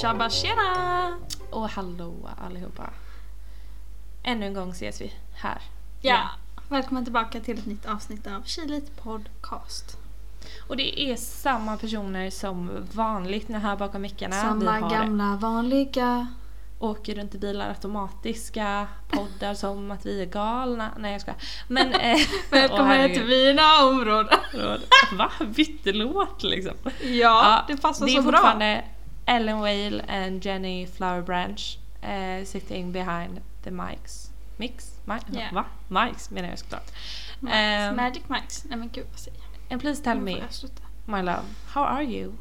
Tjabba tjena! Och hallå allihopa. Ännu en gång ses vi här. Ja, välkommen tillbaka till ett nytt avsnitt av Chilit Podcast. Och det är samma personer som vanligt när här bakom mickarna. Samma vi har gamla vanliga. åker runt i bilar automatiska, poddar som att vi är galna. Nej jag ska. Men... Eh, herregud. till mina områden. Va? Bytte låt liksom? Ja, det passar det så bra. Ellen Whale and Jenny Flower Branch eh, sitting behind the mics. Mix? Mi- Yeah. Va? Mics menar jag såklart. Ehm, Magic Max. Nej men gud vad säger jag? And please tell me, my love, how are you?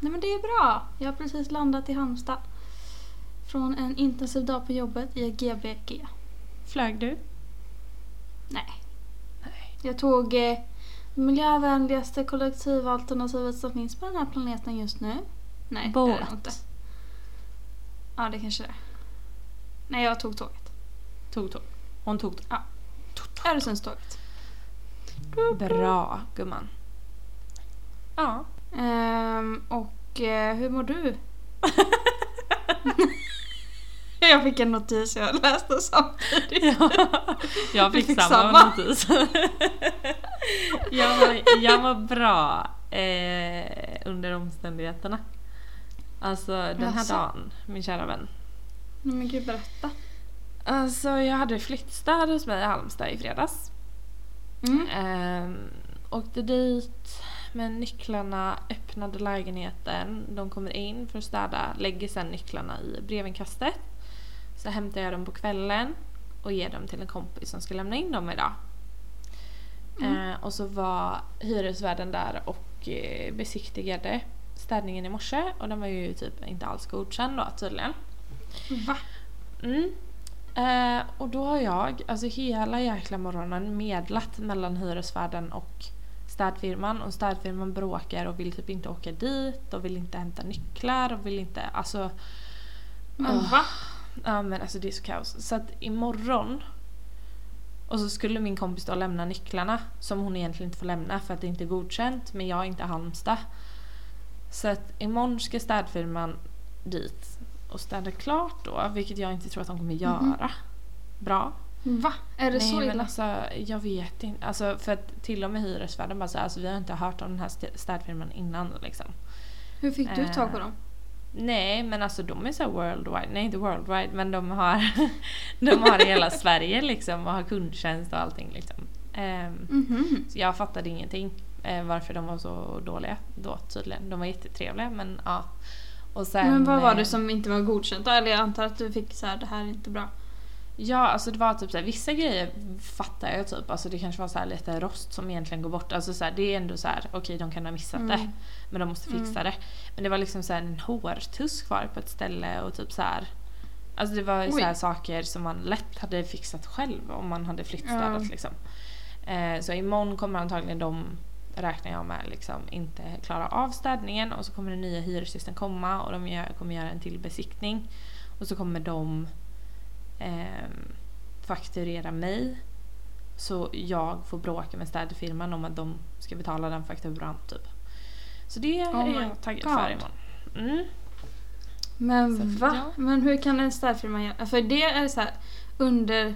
Nej men det är bra. Jag har precis landat i Halmstad. Från en intensiv dag på jobbet i GBG. Flög du? Nej. Nej. Jag tog eh, det miljövänligaste kollektivalternativet som finns på den här planeten just nu. Nej, det är det Båt. inte. Ja, det kanske det är. Nej, jag tog tåget. Tog tåg. Hon tog tåg. Ja. Öresundståget. Bra gumman. Ja. Ehm, och eh, hur mår du? jag fick en notis jag läste samtidigt. jag Vi fick, fick samma, samma. notis. jag, mår, jag mår bra eh, under omständigheterna. Alltså den Jaså? dagen, min kära vän. Nej men gud, berätta. Alltså jag hade flyttstad hos mig i Halmstad i fredags. Mm. Ehm, åkte dit med nycklarna, öppnade lägenheten. De kommer in för att städa, lägger sen nycklarna i brevinkastet. Så hämtar jag dem på kvällen och ger dem till en kompis som ska lämna in dem idag. Mm. Ehm, och så var hyresvärden där och eh, besiktigade städningen i morse och den var ju typ inte alls godkänd då tydligen. Va? Mm. Eh, och då har jag alltså hela jäkla morgonen medlat mellan hyresvärden och städfirman och städfirman bråkar och vill typ inte åka dit och vill inte hämta nycklar och vill inte, alltså Men Åh. va? Ja men alltså det är så kaos. Så att imorgon och så skulle min kompis då lämna nycklarna som hon egentligen inte får lämna för att det inte är godkänt men jag är inte Halmstad. Så att imorgon ska städfirman dit och städa klart då vilket jag inte tror att de kommer göra. Mhm. Bra. Va? Är det Nej så men illa? alltså jag vet inte. Alltså för att till och med hyresvärden bara säger alltså vi har inte hört om den här stä- städfirman innan liksom. Hur fick du tag på eh, dem? Nej men alltså de är så worldwide, nej inte worldwide men de har, de har i hela Sverige liksom och har kundtjänst och allting liksom. Ehm, Mhm. så jag fattade ingenting varför de var så dåliga då tydligen. De var jättetrevliga men ja. Och sen, Men vad var eh, det som inte var godkänt då? Eller jag antar att du fick så här, det här är inte bra. Ja alltså det var typ så här, vissa grejer fattar jag typ. Alltså det kanske var så här lite rost som egentligen går bort. Alltså så här, det är ändå så här, okej de kan ha missat det. Mm. Men de måste fixa Mm. det. Men det var liksom så en hårtuss kvar på ett ställe och typ så här. Alltså det var så saker som man lätt hade fixat själv om man hade flyttstädat Ja. liksom. Eh, så imorgon kommer antagligen de, räknar jag med, liksom inte klara av städningen och så kommer den nya hyresgästen komma och de gör, kommer göra en till besiktning. Och så kommer de ehm, fakturera mig så jag får bråka med städfirman om att de ska betala den fakturan typ. Så det Oh är jag taggad för imorgon. Mm. Men Så, va? ja. Men hur kan en städfirma göra? För det är så här under...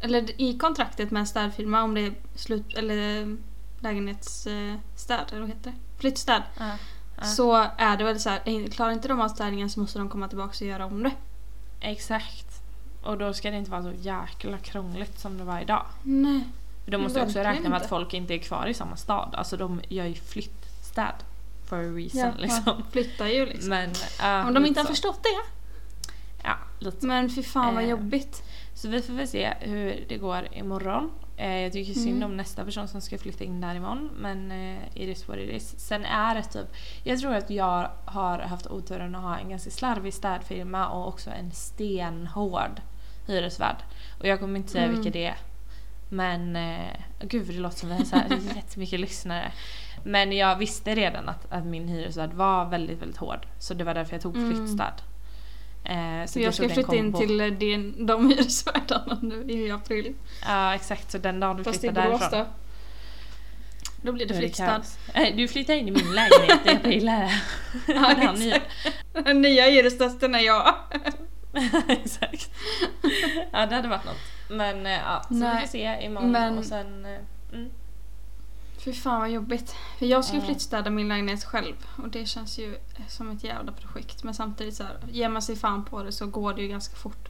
Eller i kontraktet med en städfirma om det är slut... Eller lägenhetsstäd, eller vad heter det? Flyttstäd. Ja, ja. Så är det väl så här, klarar inte de av städningen så måste de komma tillbaka och göra om det. Exakt. Och då ska det inte vara så jäkla krångligt som det var idag. Nej. För de måste också räkna med att folk inte är kvar i samma stad. Alltså de gör ju flyttstäd. For a reason Ja, liksom. flyttar ju liksom. Men, ja, om de inte har så. förstått det. Ja, lite. Men fy fan vad Eh, jobbigt. Så vi får väl se hur det går imorgon. Eh, jag tycker synd Mm. om nästa person som ska flytta in där imorgon. Men eh, it is what it is. Sen är det typ... Jag tror att jag har haft oturen att ha en ganska slarvig städfirma och också en stenhård hyresvärd. Och jag kommer inte säga Mm. vilka det är. Men eh, gud det låter som vi har så här jättemycket lyssnare. Men jag visste redan att, att min hyresvärd var väldigt, väldigt hård. Så det var därför jag tog Mm. Eh, Så jag ska flytta in kombo. till eh, din, de hyresvärdarna nu i april. Ja exakt, så den dagen du Fast i flyttar Borås därifrån. då. Då blir det flyttstad. Eh, Du flyttar in i min lägenhet jag gillar det. Ja, Den nya. Den nya hyresgästen är jag. Exakt. Ja det hade varit något. Men eh, ja, så vi Nej, får se imorgon men- och sen... Mm. Fy fan vad jobbigt. För jag ska ju flyttstäda min lägenhet själv och det känns ju som ett jävla projekt. Men samtidigt så här, ger man sig fan på det så går det ju ganska fort.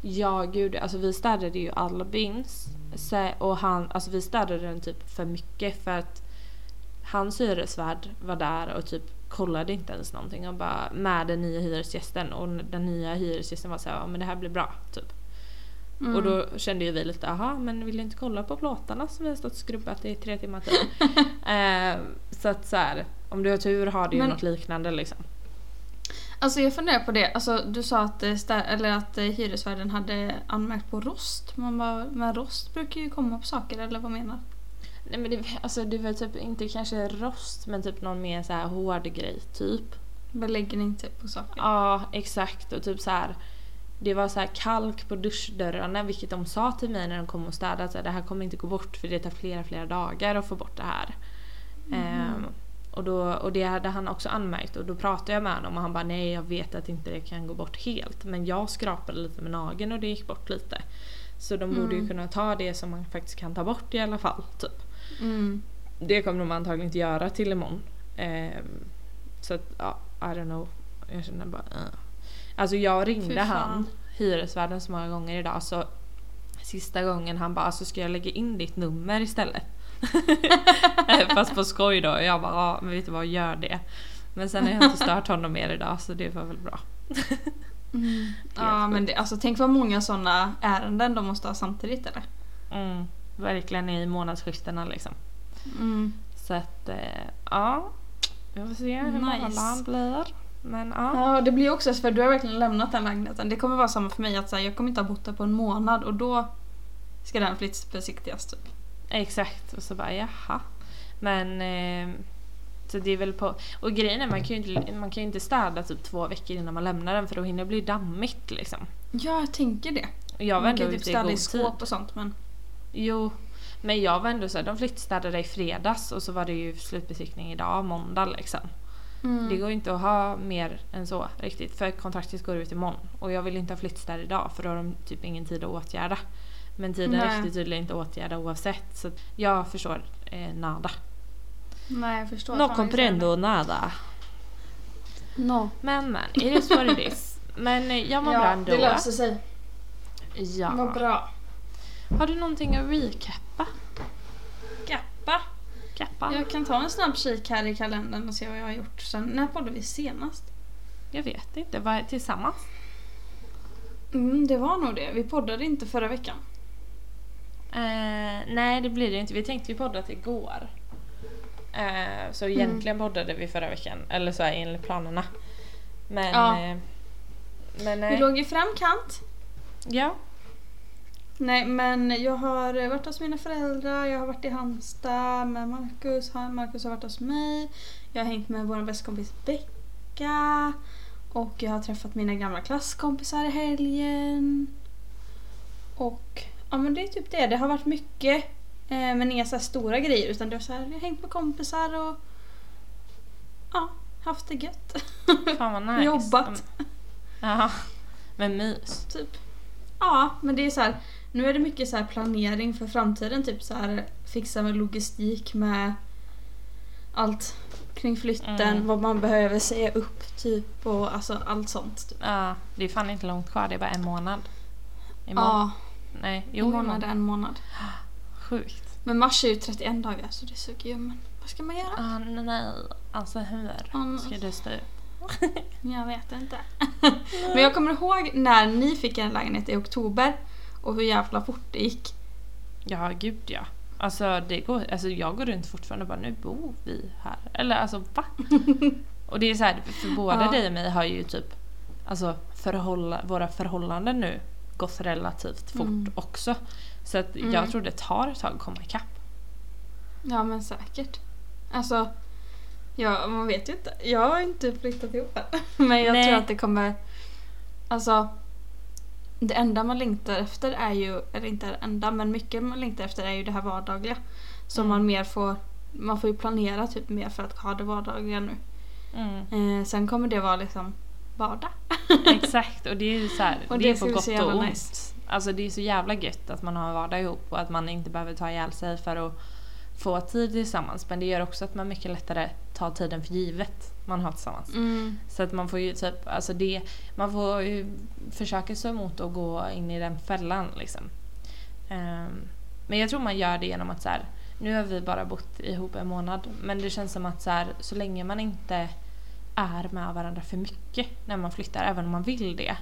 Ja gud, alltså vi städade ju Albins. Och han, alltså vi städade den typ för mycket för att hans hyresvärd var där och typ kollade inte ens någonting och bara med den nya hyresgästen och den nya hyresgästen var såhär, ja men det här blir bra typ. Mm. Och då kände ju vi lite, aha men vill du inte kolla på plåtarna som vi har stått och skrubbat i tre timmar typ. eh, så att så här, om du har tur har du ju Men- något liknande liksom. Alltså jag funderar på det. Alltså du sa att, eh, eller att eh, hyresvärden hade anmärkt på rost. Man bara, men rost brukar ju komma på saker eller vad menar Nej men det, alltså det var typ inte kanske rost men typ någon mer så här hård grej typ. Beläggning typ på saker. Ja exakt och typ så här. Det var så här kalk på duschdörrarna vilket de sa till mig när de kom och städade att det här kommer inte gå bort för det tar flera flera dagar att få bort det här. Ehm, och, då, och det hade han också anmärkt och då pratade jag med honom och han bara nej jag vet att inte det kan gå bort helt men jag skrapade lite med nageln och det gick bort lite. Så de borde ju Mm. kunna ta det som man faktiskt kan ta bort i alla fall. Typ. Mm. Det kommer de antagligen inte göra till imorgon. Ehm, så att, ja, I don't know. Jag känner bara... Uh. Alltså jag ringde han, hyresvärden så många gånger idag så sista gången han bara alltså ska jag lägga in ditt nummer istället? Fast på skoj då. Jag bara ja men vet du vad gör det. Men sen har jag inte stört honom mer idag så det var väl bra. Mm. Ja men det, alltså tänk vad många sådana ärenden de måste ha samtidigt eller? Mm, verkligen i månadsskiftena liksom. Mm. Så att eh, ja. Vi får se hur Nice. morgondagen blir. Men ja. Ja det blir också så för du har verkligen lämnat den lägenheten. Det kommer vara samma för mig att så här, jag kommer inte ha bott där på en månad och då ska den flyttbesiktigas typ. Exakt, och så bara jaha. Men eh, så det är väl på... Och grejen är man kan ju inte, man kan ju inte städa typ två veckor innan man lämnar den för då hinner det bli dammigt liksom. Ja jag tänker det. Och jag Man kan ju typ i städa i tid. skåp och sånt men. Jo, men jag var ändå såhär, de flyttstädade i fredags och så var det ju slutbesiktning idag, måndag liksom. Mm. Det går inte att ha mer än så riktigt för kontraktet går ut imorgon och jag vill inte ha flyttstäd idag för då har de typ ingen tid att åtgärda. Men tiden Nej. räckte tydligen inte att åtgärda oavsett så jag förstår eh, nada. Nej jag förstår. No comprendo nada. No. Men men, it is what it is. Men eh, jag mår bra Ja ändå. det löser sig. Ja. Vad bra. Har du någonting att recappa? Kappa? Jag kan ta en snabb kik här i kalendern och se vad jag har gjort sen. När poddade vi senast? Jag vet inte, vad tillsammans? Mm, det var nog det. Vi poddade inte förra veckan. Eh, nej det blir det inte, vi tänkte vi poddat igår. Eh, så egentligen poddade vi förra veckan, eller så här enligt planerna. Men... Ja. Eh, men Vi nej. låg i framkant. Ja. Nej men jag har varit hos mina föräldrar, jag har varit i Halmstad med Marcus, Marcus har varit hos mig. Jag har hängt med vår bästa kompis Becka. Och jag har träffat mina gamla klasskompisar i helgen. Och ja men det är typ det. Det har varit mycket eh, men inga så stora grejer utan det var så här, jag har hängt med kompisar och ja, haft det gött. Fan vad nice. Jobbat. Ja. Men mys. typ. Ja, men det är så här. Nu är det mycket så här planering för framtiden. Typ så här fixa med logistik med allt kring flytten. Mm. Vad man behöver säga upp typ och alltså allt sånt. Typ. Ja, det är fan inte långt kvar, det är bara en månad. Imorgon. Ja, Nej, jo, en månad är en månad. Sjukt. Men mars är ju 31 dagar så det suger ju. Men vad ska man göra? Ah, nej, alltså hur Mm. ska du stå? Jag vet inte. men jag kommer ihåg när ni fick en lägenhet i oktober och hur jävla fort det gick. Ja, gud ja. Alltså, det går, alltså jag går runt fortfarande och bara nu bor vi här. Eller alltså va? och det är så här, för både Ja. dig och mig har ju typ alltså förhålla, våra förhållanden nu gått relativt fort Mm. också. Så att Mm. jag tror det tar ett tag att komma ikapp. Ja men säkert. Alltså, ja, man vet ju inte. Jag har inte flyttat ihop än. Men jag Nej. tror att det kommer... Alltså, det enda man längtar efter är ju, eller inte det enda, men mycket man längtar efter är ju det här vardagliga. Som Mm. man mer får man får ju planera typ mer för att ha det vardagliga nu. Mm. Eh, sen kommer det vara liksom vardag. Exakt, och det är ju så här, Och det, det är på gott och ont. nice. Alltså det är så jävla gött att man har en vardag ihop och att man inte behöver ta ihjäl sig för att få tid tillsammans. Men det gör också att man mycket lättare tar tiden för givet man har tillsammans. Mm. Så att man får ju typ, alltså det, man får ju försöka stå emot och gå in i den fällan liksom. Ehm, men jag tror man gör det genom att så här, nu har vi bara bott ihop en månad men det känns som att så, här, så länge man inte är med varandra för mycket när man flyttar, även om man vill det.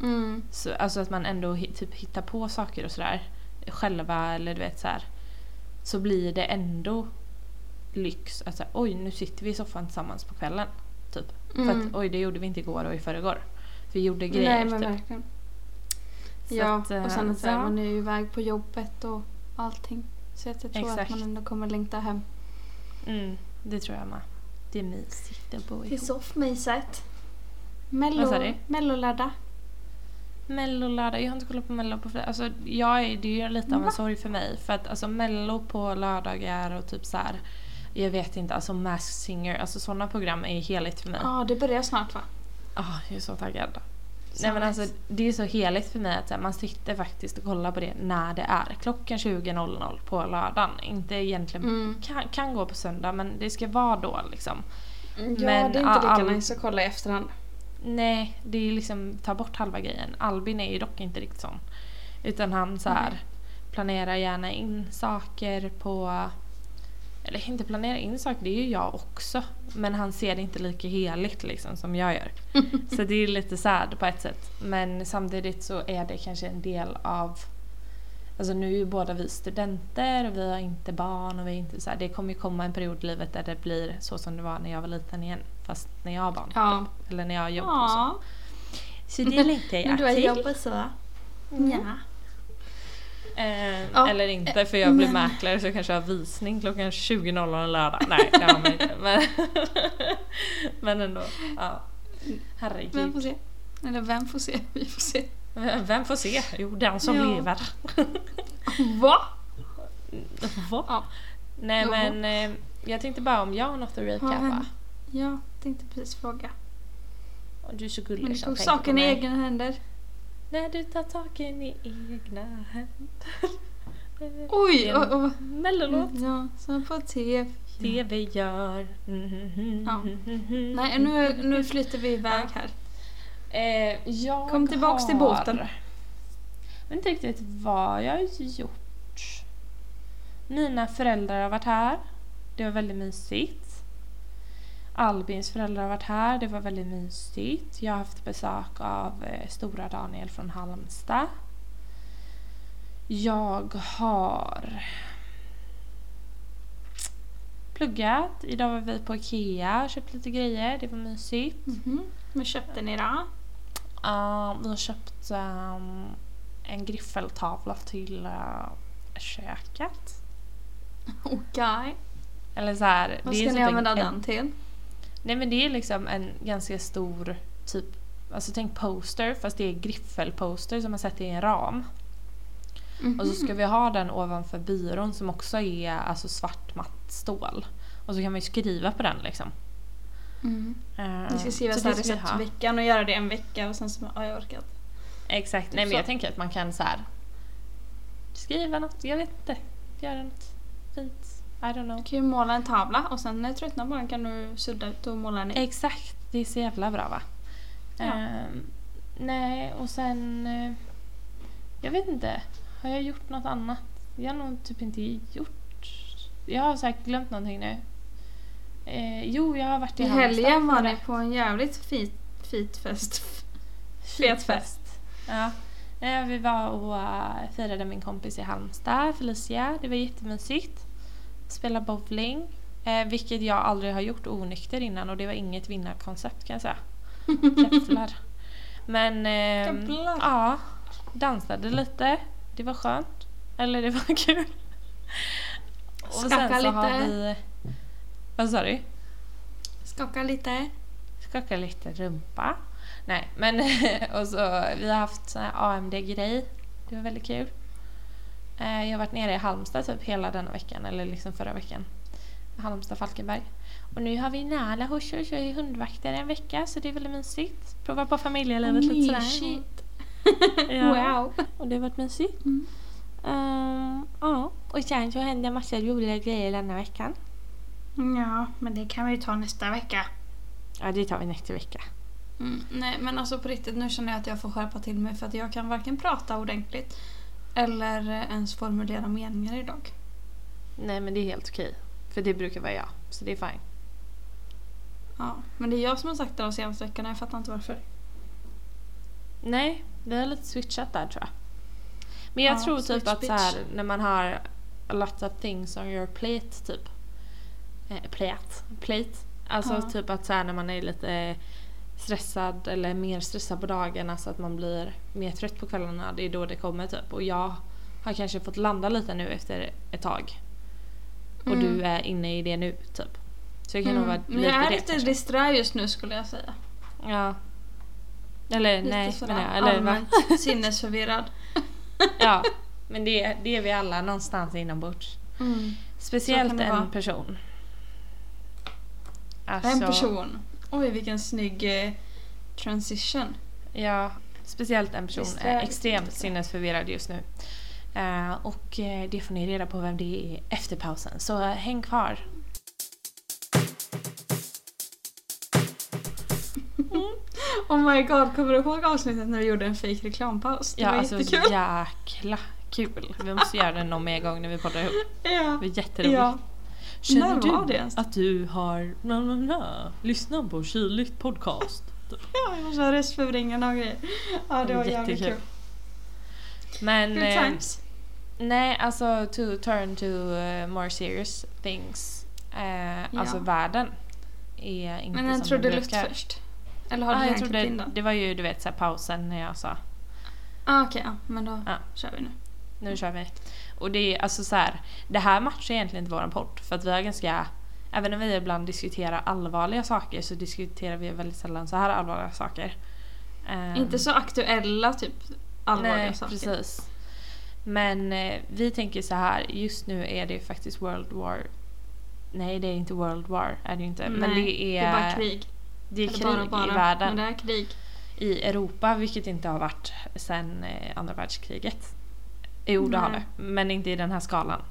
Mm. Så, alltså att man ändå typ hittar på saker och sådär själva eller du vet så här. Så blir det ändå lyx att säga oj nu sitter vi i soffan tillsammans på kvällen. Typ. För Mm. att oj det gjorde vi inte igår och i förrgår. Vi gjorde grejer Nej men typ. verkligen. Så ja, att, eh, och sen att så här, ja. man är ju iväg på jobbet och allting. Så att jag tror Exakt. att man ändå kommer längta hem. Mm, det tror jag med. Det är mysigt att bo Det är ihop. sa Mello, du? mellolördag. Mellolördag, jag har inte kollat på mello på fredag. Alltså jag är, det är ju lite av en sorg för mig. För att alltså mello på lördagar och typ så här. Jag vet inte, alltså Masked Singer, alltså sådana program är heligt för mig. Ja, det börjar snart va? Ah, jag är så taggad. Så Nej men alltså det är så heligt för mig att här, man sitter faktiskt och kollar på det när det är. Klockan 20.00 på lördagen. Inte egentligen, Mm. kan, kan gå på söndag men det ska vara då liksom. Ja, Men det är inte lika all- nice att kolla i efterhand. Nej, det är liksom ta bort halva grejen. Albin är ju dock inte riktigt sån. Utan han så här Nej. planerar gärna in saker på... Eller inte planera in saker, det är ju jag också. Men han ser det inte lika heligt liksom som jag gör. så det är lite sad på ett sätt. Men samtidigt så är det kanske en del av... Alltså nu är ju båda vi studenter och vi har inte barn och vi är inte så här, Det kommer ju komma en period i livet där det blir så som det var när jag var liten igen. Fast när jag har barn. Ja. Eller när jag har jobb och så. Ja, Så det längtar jag du har till. jobbat så. Mm. Ja. Eh, Ja. Eller inte för jag blir Men- mäklare så jag kanske har visning klockan 20.00 en lördag. Nej det har man inte. Men, men ändå. Ja. Vem får Herregud. se? Eller vem får se? Vi får se. Vem vem får se? Jo den som Ja. lever. Va? Va? Ja. Nej Jo. men eh, jag tänkte bara om jag har något att recapa. Ja, tänkte precis fråga. Du är så Men gullig du som tog saken i egna händer. När du tar saken i egna händer. Oj! Mellolåt. ja, som på TV. Vi gör. Mm, Ja. Nej, nu, nu flyttar vi iväg här. Eh, jag Kom tillbaks till har- båten. Jag vet inte riktigt vad jag har gjort. Mina föräldrar har varit här. Det var väldigt mysigt. Albins föräldrar har varit här. Det var väldigt mysigt. Jag har haft besök av eh, stora Daniel från Halmstad. Jag har pluggat. Idag var vi på Ikea köpt lite grejer. Det var mysigt. Mhm. Vad köpte ni då? Uh, vi har köpt ehm, en griffeltavla till uh, köket. Okej. Eller så här, Vad det är ska typ ni använda en, den En, till? nej men det är liksom en ganska stor typ, alltså tänk poster fast det är griffelposter som man sätter i en ram. Och så ska vi ha den ovanför byrån som också är alltså svart matt stål. Och så kan man ju skriva på den liksom. Mm. Eh, Ni ska skriva så så vi receptveckan och göra det en vecka och sen så, ja jag orkar inte. Exakt, nej men jag tänker att man kan så här skriva något, jag vet inte. Göra något fint. I don't know. Du kan ju måla en tavla och sen när du tröttnar på den kan du sudda ut och måla en. Exakt, det är så jävla bra va? Ja. Ehm, nej, och sen... eh, jag vet inte. Har jag gjort något annat? Jag har nog typ inte gjort... Jag har säkert glömt någonting nu. Eh, jo, jag har varit i I Halmstad helgen var ni på en jävligt fit, fit fest. Fet fest. Ja. Nej, vi var och uh, firade min kompis i Halmstad, Felicia. Det var jättemysigt. Spela bowling. Eh, vilket jag aldrig har gjort onykter innan och det var inget vinnarkoncept kan jag säga. Jävlar. Men Jävlar. ja, dansade lite. Det var skönt. Eller det var kul. Och Skaka sen så har lite. vi... Vad sa du? Skaka lite. skaka lite rumpa. Nej, men och så, vi har haft sån här AMD-grej. Det var väldigt kul. Eh, Jag har varit nere i Halmstad typ hela denna veckan, eller liksom förra veckan. Halmstad Falkenberg. Och nu har vi Nala hos oss och är hundvakter en vecka så det är väldigt mysigt. Prova på familjelivet lite sådär. Mysigt. Ja. Wow. Och det har varit mysigt. Mm. Ehm, ja, och sen så händer massa roliga grejer denna veckan. Ja, men det kan vi ju ta nästa vecka. Ja, det tar vi nästa vecka. Mm, nej men alltså på riktigt nu känner jag att jag får skärpa till mig för att jag kan varken prata ordentligt eller ens formulera meningar idag. Nej, men det är helt okej. För det brukar vara jag, så det är fine. Ja, men det är jag som har sagt det de senaste veckorna, jag fattar inte varför. Nej, vi har lite switchat där tror jag. Men jag Ja, tror typ att så här, bitch. när man har a lot of things on your plate typ. Eh, plate. Plate. Alltså Ja. typ att så här, när man är lite stressad eller mer stressad på dagarna så att man blir mer trött på kvällarna. Det är då det kommer typ. Och jag har kanske fått landa lite nu efter ett tag. Och Mm. du är inne i det nu typ. Så jag kan nog vara Mm. Men jag är det lite kanske. disträ just nu skulle jag säga. Ja. Eller Lite nej, sådär menar jag. Eller va? sinnesförvirrad. Ja, men det, det är vi alla någonstans inombords. Mm. Speciellt en vara. Person. En Alltså, person. Oj vilken snygg eh, transition. Ja, speciellt en person Visst är extremt sinnesförvirrad just nu. Eh, och eh, det får ni reda på vem det är efter pausen. Så eh, häng kvar. Oh my god, kommer du ihåg avsnittet när vi gjorde en fake reklampaus? Det Ja, var alltså jättekul. jäkla kul. Vi måste göra det någon mer gång när vi poddar ihop. Ja. Det var jätteroligt. ja. Känner När du var det ens? att du har na, na, na, lyssnat på Kyligt podcast? Ja, jag måste ha och grejer. Ja, det var jävligt kul. Men Good eh, times. nej, alltså to turn to eh, more serious things. Eh, Ja. Alltså världen är inte Men en som den trudelutt brukar. först. Eller har du Ah, jag redan trodde, in den? det var ju du vet så pausen när jag sa Ah, Okej, ja, men då Ja. kör vi nu. nu kör vi. Och det är alltså så här, det här matchar egentligen inte våran podd för att vi har ganska Även när vi ibland diskuterar allvarliga saker så diskuterar vi väldigt sällan så här allvarliga saker. Ehm, Inte så aktuella typ allvarliga nej, saker. precis. Men eh, vi tänker så här, just nu är det faktiskt World War Nej, det är inte World War, är det inte. men Nej, det är, Det är bara krig. det är Eller krig bara, bara. i världen. Men det är krig. I Europa, vilket inte har varit sedan eh, andra världskriget. Jo, det har det. Men inte i den här skalan.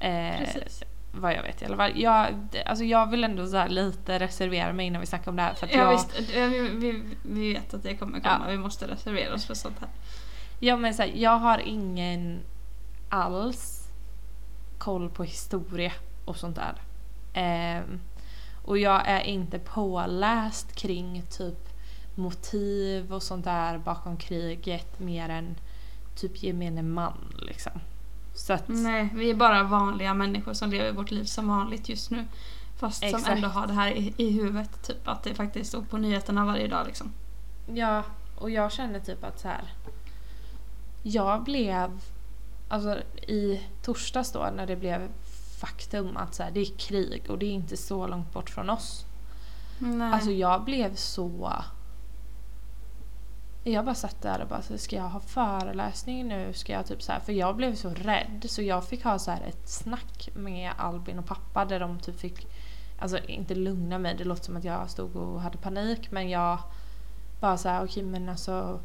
Eh, Precis. vad jag vet i alla fall. Jag, alltså jag vill ändå så här lite reservera mig innan vi snackar om det här. För att Ja, jag, visst, eh, vi, vi, vi vet att det kommer komma. Ja. Vi måste reservera oss för sånt här. Ja men så här, jag har ingen alls koll på historia och sånt där. Ehm, och jag är inte påläst kring typ motiv och sånt där bakom kriget mer än typ gemene man liksom. Så att, Nej, vi är bara vanliga människor som lever vårt liv som vanligt just nu. Fast Exakt. som ändå har det här i, i huvudet. Typ att det faktiskt stod på nyheterna varje dag liksom. ja, och jag känner typ att så här. Jag blev, alltså i torsdags då när det blev faktum att så här, det är krig och det är inte så långt bort från oss. Nej. Alltså jag blev så... Jag bara satt där och bara, så ska jag ha föreläsning nu? Ska jag typ så här, för jag blev så rädd så jag fick ha så här ett snack med Albin och pappa där de typ fick, alltså inte lugna mig, det låter som att jag stod och hade panik men jag bara så här, okej men alltså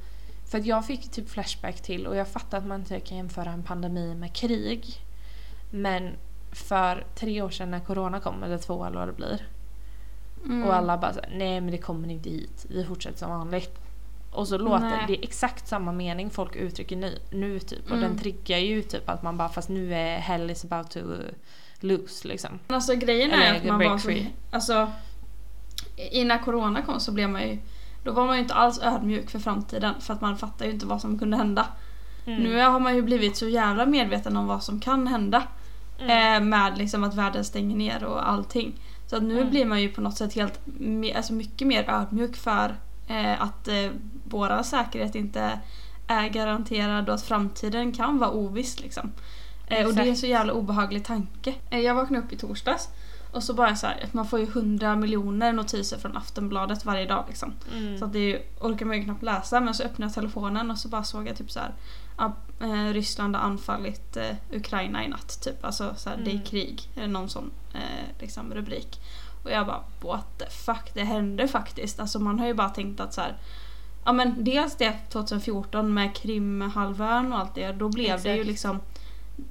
för att jag fick typ flashback till och jag fattar att man inte kan jämföra en pandemi med krig men för tre år sedan när corona kom, eller två eller vad det blir Mm. och alla bara så, här, nej men det kommer inte hit, vi fortsätter som vanligt. Och så låter Nej. det är exakt samma mening folk uttrycker nu, nu typ. Och Mm. den triggar ju typ att man bara fast nu är hell is about to lose liksom. Alltså grejen Eller är att man var så, alltså innan corona kom så blev man ju då var man ju inte alls ödmjuk för framtiden för att man fattar ju inte vad som kunde hända. Mm. Nu har man ju blivit så jävla medveten om vad som kan hända. Mm. Eh, med liksom att världen stänger ner och allting. Så att nu Mm. blir man ju på något sätt helt, alltså mycket mer ödmjuk för eh, att eh, våra säkerhet inte är garanterad och att framtiden kan vara oviss liksom. Eh, och det är en så jävla obehaglig tanke. Eh, jag vaknade upp i torsdags Och så bara så här, man får ju hundra miljoner notiser från Aftonbladet varje dag liksom. Mm. Så att det är orkar man ju knappt läsa men så öppnade jag telefonen och så bara såg jag typ så här. eh, Ryssland har anfallit eh, Ukraina i natt typ. Alltså så här, det är Mm. krig. Eller någon sån eh, liksom, rubrik. Och jag bara what the fuck, det hände faktiskt. Alltså man har ju bara tänkt att så här. Ja men dels det 2014 med Krimhalvön och allt det. Då blev det ju Exakt. liksom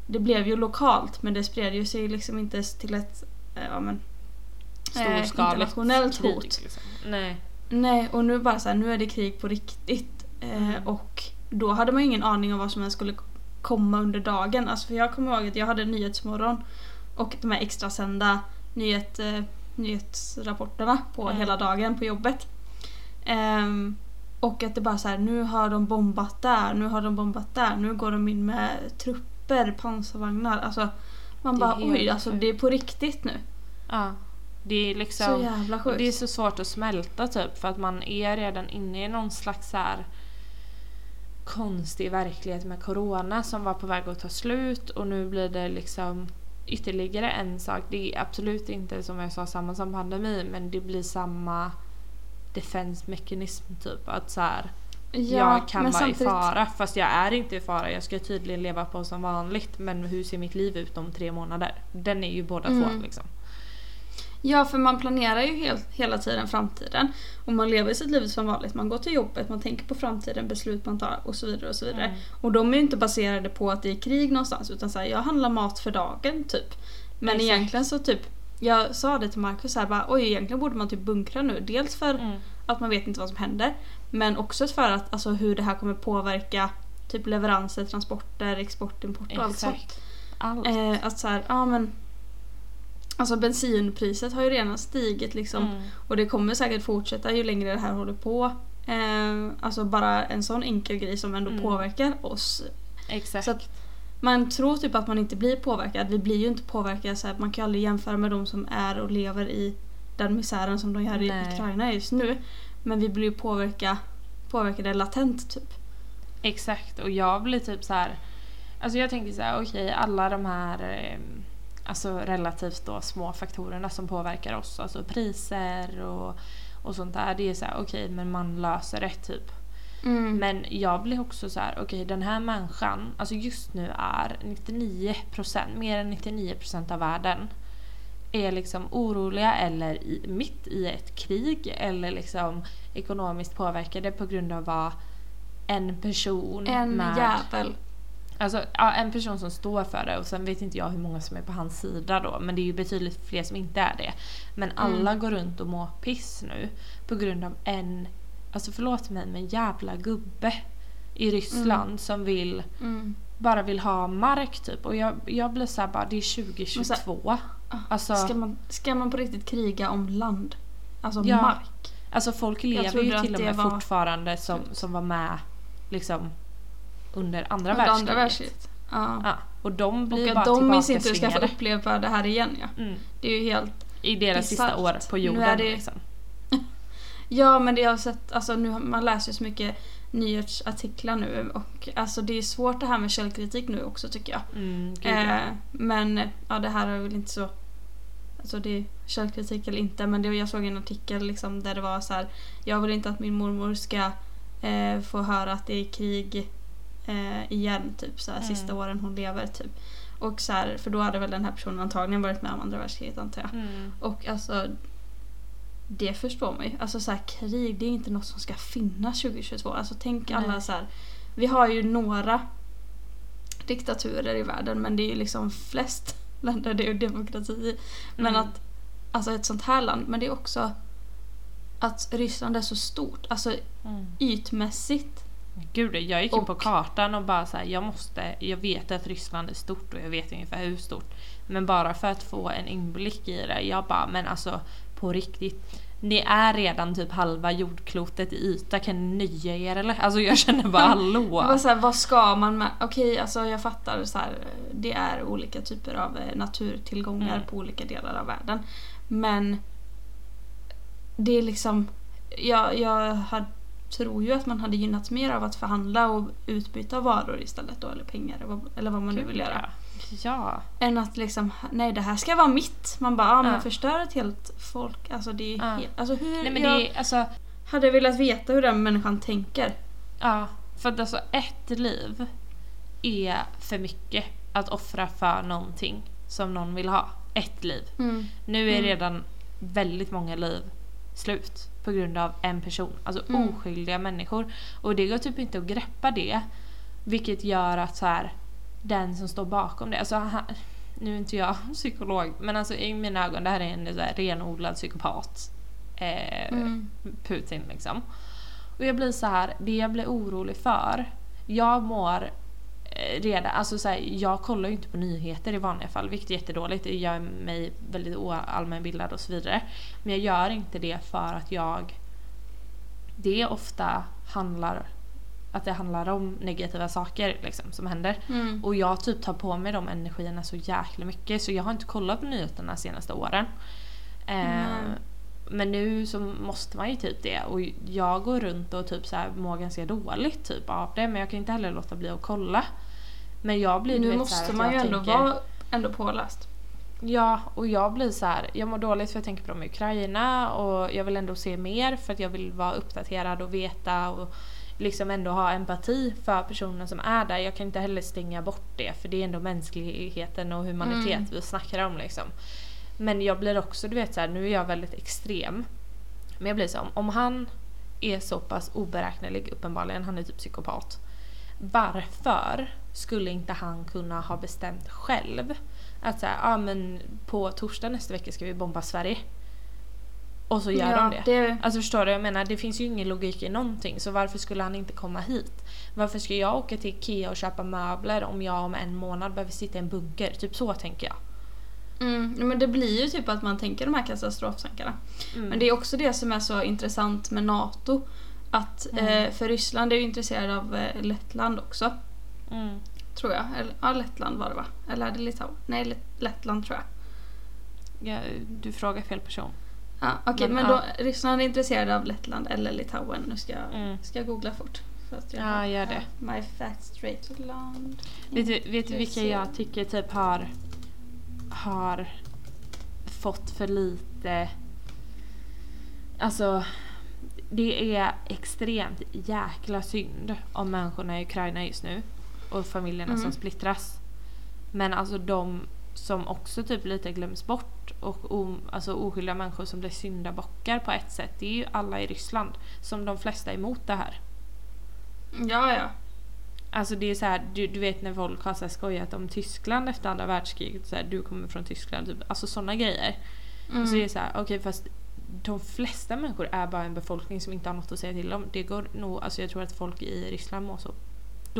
Det blev ju lokalt men det spred ju sig liksom inte till ett eh, ja, men, eh, Storskaligt internationellt krig, hot. Liksom. Nej. Nej, och nu bara så här, nu är det krig på riktigt. Eh, Mm. Och då hade man ju ingen aning om vad som ens skulle komma under dagen. Alltså för jag kommer ihåg att jag hade Nyhetsmorgon och de här extra sända nyhet, eh, nyhetsrapporterna på Mm. hela dagen på jobbet. Ehm, och att det bara så här, nu har de bombat där, nu har de bombat där, nu går de in med trupper, pansarvagnar. Alltså man bara oj, alltså det är på riktigt nu. Ja. Det är liksom... Så jävla sjukt. Det är så svårt att smälta typ för att man är redan inne i någon slags så här konstig verklighet med corona som var på väg att ta slut och nu blir det liksom ytterligare en sak. Det är absolut inte som jag sa samma som pandemi men det blir samma defense mechanism typ. Att så här, jag kan vara samtidigt- i fara fast jag är inte i fara. Jag ska tydligen leva på som vanligt men hur ser mitt liv ut om tre månader? Den är ju båda Mm. två liksom. Ja, för man planerar ju helt, hela tiden framtiden. Och man lever sitt liv som vanligt. Man går till jobbet, man tänker på framtiden, beslut man tar och så vidare. Och så vidare. Mm. Och de är ju inte baserade på att det är krig någonstans. Utan så här, jag handlar mat för dagen typ. Men Exakt. egentligen så typ, jag sa det till Marcus här, bara, oj egentligen borde man typ bunkra nu. Dels för Mm. att man vet inte vad som händer. Men också för att, alltså, hur det här kommer påverka typ leveranser, transporter, export, import och allt sånt. Allt. Eh, att så här, ja men Alltså bensinpriset har ju redan stigit liksom. Mm. Och det kommer säkert fortsätta ju längre det här håller på. Eh, alltså bara en sån enkel grej som ändå Mm. påverkar oss. Exakt. Så att man tror typ att man inte blir påverkad. Vi blir ju inte påverkade. Så här, man kan ju aldrig jämföra med de som är och lever i den misären som de gör i Nej. Ukraina just nu. Men vi blir ju påverka, påverkade latent typ. Exakt och jag blir typ så här. Alltså jag tänker så här, okej alla de här eh, alltså relativt då små faktorerna som påverkar oss, alltså priser och, och sånt där. Det är så här, okej men man löser det typ. Mm. Men jag blir också så här, okej den här människan, alltså just nu är 99%, mer än 99% av världen är liksom oroliga eller i, mitt i ett krig eller liksom ekonomiskt påverkade på grund av vad en person en med... jävel. Alltså ja, en person som står för det och sen vet inte jag hur många som är på hans sida då men det är ju betydligt fler som inte är det. Men alla går runt och mår piss nu på grund av en, alltså förlåt mig men jävla gubbe i Ryssland som vill Mm. bara vill ha mark typ och jag, jag blir såhär bara det är 2022. Alltså, Ska, man, ska man på riktigt kriga om land? Alltså Ja. mark? alltså folk lever ju till och med var- fortfarande som, som var med liksom under andra Under världskriget. andra världskriget. Ja. Ja, och de blir Och bara de i sin tur ska få uppleva det här igen ja. Mm. Det är ju helt... I deras sista Bisarrt. år på Nu jorden är det- liksom. Ja men det jag har sett, alltså nu, man läser ju så mycket nyhetsartiklar nu och alltså det är svårt det här med källkritik nu också tycker jag. Mm, gud, ja. Eh, men ja det här är väl inte så Alltså det är källkritik eller inte men det, jag såg en artikel liksom där det var så här. Jag vill inte att min mormor ska eh, få höra att det är krig eh, igen typ så här, Mm. sista åren hon lever typ. Och så här, för då hade väl den här personen antagligen varit med om andra världskriget antar jag. Mm. Och alltså det förstår man ju. Alltså så här, krig det är inte något som ska finnas 2022. Alltså tänk alla Nej. så här. Vi har ju några diktaturer i världen men det är ju liksom flest länder det är demokrati i. Men Mm. att alltså ett sånt här land, men det är också att Ryssland är så stort. Alltså Mm. ytmässigt. Gud, jag gick in på kartan och bara så här, jag måste, jag vet att Ryssland är stort och jag vet ungefär hur stort. Men bara för att få en inblick i det, jag bara, men alltså på riktigt. Ni är redan typ halva jordklotet i yta, kan ni nöja er eller? Alltså jag känner bara hallå. Det var så här, vad ska man med? Okej, alltså jag fattar så här, det är olika typer av eh, naturtillgångar Mm. på olika delar av världen. Men det är liksom, jag, jag har, tror ju att man hade gynnats mer av att förhandla och utbyta varor istället då, eller pengar eller vad, man nu vill göra. Ja. Än att liksom, nej det här ska vara mitt. Man bara, ja men Ja. förstör ett helt folk. Alltså det är Ja. helt, alltså hur, Nej men jag det är alltså, hade velat veta hur den människan tänker. ja. För att alltså ett liv är för mycket att offra för någonting som någon vill ha. Ett liv. Nu är Mm. redan väldigt många liv slut på grund av en person. Alltså Mm. oskyldiga människor. Och det går typ inte att greppa det. Vilket gör att så här, den som står bakom det, alltså han, nu är inte jag psykolog, men alltså i mina ögon det här är en så här, renodlad psykopat. Eh, Mm. Putin liksom. Och jag blir så här, det jag blir orolig för, jag mår eh, redan, alltså så här, jag kollar ju inte på nyheter i vanliga fall, vilket är jättedåligt, det gör mig väldigt oallmänbildad och så vidare. Men jag gör inte det för att jag, det ofta handlar, att det handlar om negativa saker liksom, som händer. Mm. Och jag typ tar på mig de energierna så jäkla mycket så jag har inte kollat på nyheterna de senaste åren. Eh, men nu så måste man ju typ det och jag går runt och typ så här mår ganska dåligt typ av det men jag kan inte heller låta bli att kolla. Men jag blir Nu vet, så här måste man ju ändå tänker- vara ändå påläst. Ja, och jag blir så här, jag mår dåligt för jag tänker på dem i Ukraina och jag vill ändå se mer för att jag vill vara uppdaterad och veta och liksom ändå ha empati för personen som är där. Jag kan inte heller stänga bort det för det är ändå mänskligheten och humanitet Mm. vi snackar om liksom. Men jag blir också, du vet så här, nu är jag väldigt extrem. Men jag blir så om, om han är så pass oberäknelig uppenbarligen, han är typ psykopat. Varför skulle inte han kunna ha bestämt själv att säga, ja ah, men på torsdag nästa vecka ska vi bomba Sverige. Och så gör de det. det. Alltså förstår du? Jag menar det finns ju ingen logik i någonting så varför skulle han inte komma hit? Varför ska jag åka till Ikea och köpa möbler om jag om en månad behöver sitta i en bunker? Typ så tänker jag. Mm, men det blir ju typ att man tänker de här katastroftankarna. Mm. Men det är också det som är så intressant med NATO. Att, Mm. eh, för Ryssland är ju intresserad av eh, Lettland också. Mm. Tror jag. Eller, ja, Lettland var det va? Eller är det Litauen? Nej, Let- Lettland tror jag. Ja, du frågar fel person. Ja, Okej, Men, men, ja. då, Ryssland är intresserad av Lettland eller Litauen. Nu ska jag, Mm. ska jag googla fort. För att jag Ja, gör det. My facts straight land. Vet du, vet du vilka jag tycker typ har, har fått för lite... Alltså, det är extremt jäkla synd om människorna i Ukraina just nu. Och familjerna Mm. som splittras. Men alltså de som också typ lite glöms bort och o, alltså oskyldiga människor som blir syndabockar på ett sätt. Det är ju alla i Ryssland. Som de flesta är emot det här. Ja, ja. Alltså det är så här, du, du vet när folk har så skojat om Tyskland efter andra världskriget. Så här, du kommer från Tyskland. Typ. Alltså sådana grejer. Mm. Så det är så här, okej fast de flesta människor är bara en befolkning som inte har något att säga till om. Det går nog, alltså jag tror att folk i Ryssland mår så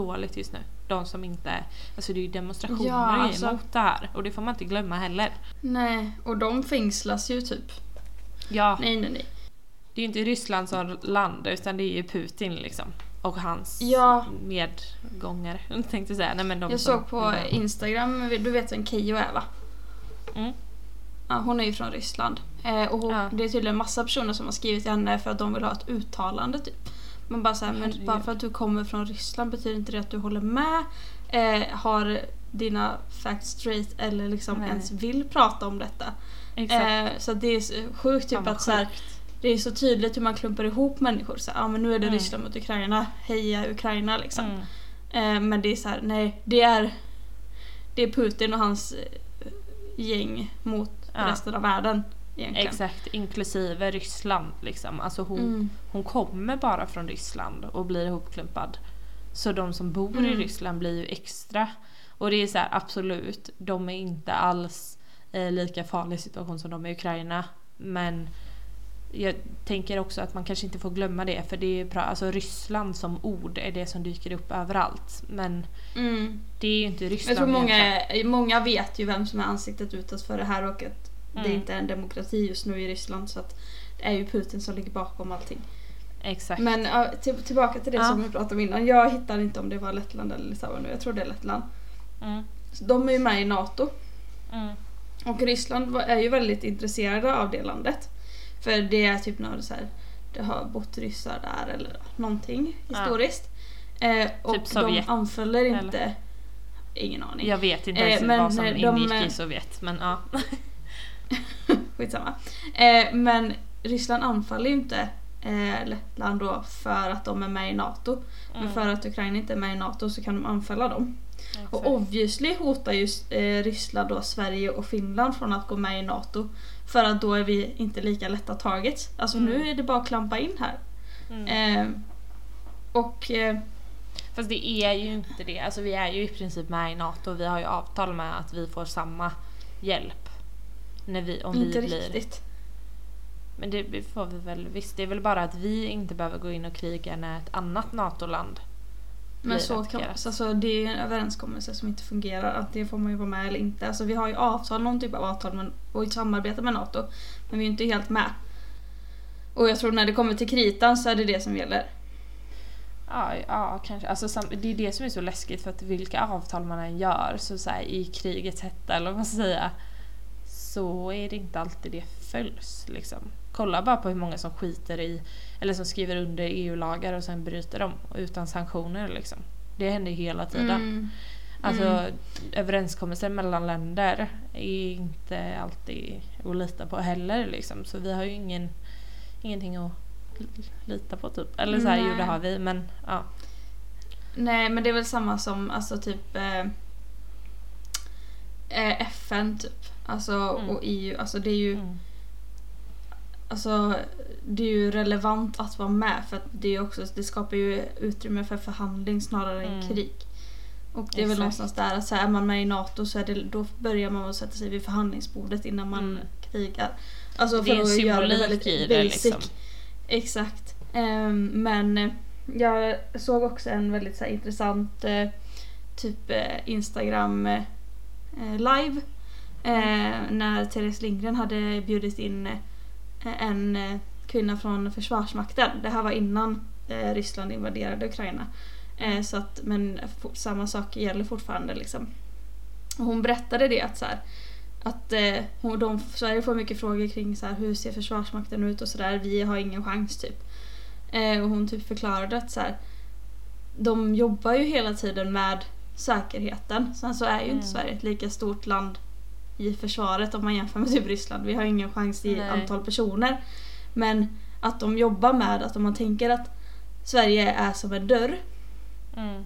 dåligt just nu. De som inte, alltså det är ju demonstrationer Ja, alltså. mot det här. Och det får man inte glömma heller. Nej, och de fängslas ju typ. Ja, Nej, nej, nej. det är ju inte Ryssland som land utan det är ju Putin liksom. Och hans Ja. medgångare. Tänkte säga. Nej, men de Jag som- såg på Instagram, du vet vem Keyyo är va? Mm. Ja, hon är ju från Ryssland. Eh, och hon, Ja. det är tydligen massa personer som har skrivit till henne för att de vill ha ett uttalande typ. Man bara såhär, men bara för att du kommer från Ryssland betyder inte det att du håller med, eh, har dina facts straight eller liksom Nej. ens vill prata om detta. Eh, så det är sjukt typ att så här, sjukt. det är så tydligt hur man klumpar ihop människor. Så här, ah, men nu är det Mm. Ryssland mot Ukraina, heja Ukraina liksom. Mm. Eh, men det är så här, nej, det är, det är Putin och hans eh, gäng mot Ja. resten av världen. Egentligen. Exakt, inklusive Ryssland liksom. Alltså hon, Mm. hon kommer bara från Ryssland och blir ihopklumpad. Så de som bor i Mm. Ryssland blir ju extra. Och det är så här, absolut, de är inte alls eh, lika farlig situation som de i Ukraina. Men jag tänker också att man kanske inte får glömma det för det är bra, alltså Ryssland som ord är det som dyker upp överallt. Men Mm. det är ju inte Ryssland Jag tror många, egentligen. många vet ju vem som är ansiktet utåt för det här och att det Mm. inte är en demokrati just nu i Ryssland så att det är ju Putin som ligger bakom allting. Exakt. Men ja, till, tillbaka till det Ja. som vi pratade om innan. Jag hittar inte om det var Lettland eller Litauen nu. Jag tror det är Lettland. Mm. De är ju med i NATO. Mm. Och Ryssland är ju väldigt intresserade av det landet. För det är typ något så här, det har bott ryssar där eller någonting Ja. historiskt. Eh, och Typ Sovjet, de anfaller inte ingen aning. Jag vet inte Eh, ens men, vad som eh, ingick eh, i Sovjet men ja. Skitsamma. Eh, men Ryssland anfaller ju inte eh, Lettland då för att de är med i NATO. Men Mm. för att Ukraina inte är med i NATO så kan de anfalla dem. Exakt. Och obviously hotar ju eh, Ryssland då Sverige och Finland från att gå med i NATO. För att då är vi inte lika lätta taget. Alltså Mm. nu är det bara att klampa in här. Mm. Eh, och eh, Fast det är ju inte det. Alltså vi är ju i princip med i NATO. Vi har ju avtal med att vi får samma hjälp. När vi, om inte vi blir... riktigt. Men det får vi väl visst. Det är väl bara att vi inte behöver gå in och kriga när ett annat NATO-land Men så kan attackerat. alltså, det är en överenskommelse som inte fungerar. Antingen får man ju vara med eller inte. Alltså, vi har ju avtal, någon typ av avtal med, och ett samarbete med NATO. Men vi är inte helt med. Och jag tror när det kommer till kritan så är det det som gäller. Ja, ja kanske. Alltså, det är det som är så läskigt för att vilka avtal man än gör så, så här, i krigets hetta eller vad man ska säga så är det inte alltid det följs. Liksom. Kolla bara på hur många som skiter i eller som skriver under EU-lagar och sen bryter dem utan sanktioner. Liksom. Det händer ju hela tiden. Mm. Alltså Mm. överenskommelser mellan länder är inte alltid att lita på heller liksom. Så vi har ju ingen, ingenting att li- lita på typ. Eller så här, jo det Nej. har vi men ja. Nej men det är väl samma som alltså typ eh, eh, FN typ. Alltså Mm. och EU. Alltså det är ju Mm. Alltså, det är ju relevant att vara med för att det, är också, det skapar ju utrymme för förhandling snarare än Mm. krig. Och det är väl Exakt. någonstans där att så här, är man med i NATO så är det, då börjar man sätta sig vid förhandlingsbordet innan man Mm. krigar. Alltså Det är en för att göra det symbolik väldigt i det basic. liksom. Exakt. Ehm, men eh, jag såg också en väldigt så här, intressant eh, typ eh, Instagram Eh, live. Eh, när Therese Lindgren hade bjudit in eh, en eh, kvinna från Försvarsmakten. Det här var innan eh, Ryssland invaderade Ukraina. Eh, så att, men for, samma sak gäller fortfarande. Liksom. Och hon berättade det att, så här, att eh, hon, de, Sverige får mycket frågor kring så här, hur ser Försvarsmakten ut och sådär. Vi har ingen chans typ. Eh, och hon typ förklarade att så här, de jobbar ju hela tiden med säkerheten. Sen så är ju inte Mm. Sverige ett lika stort land i försvaret om man jämför med typ Ryssland. Vi har ingen chans i Nej. antal personer. Men att de jobbar med att om man tänker att Sverige är som en dörr Mm.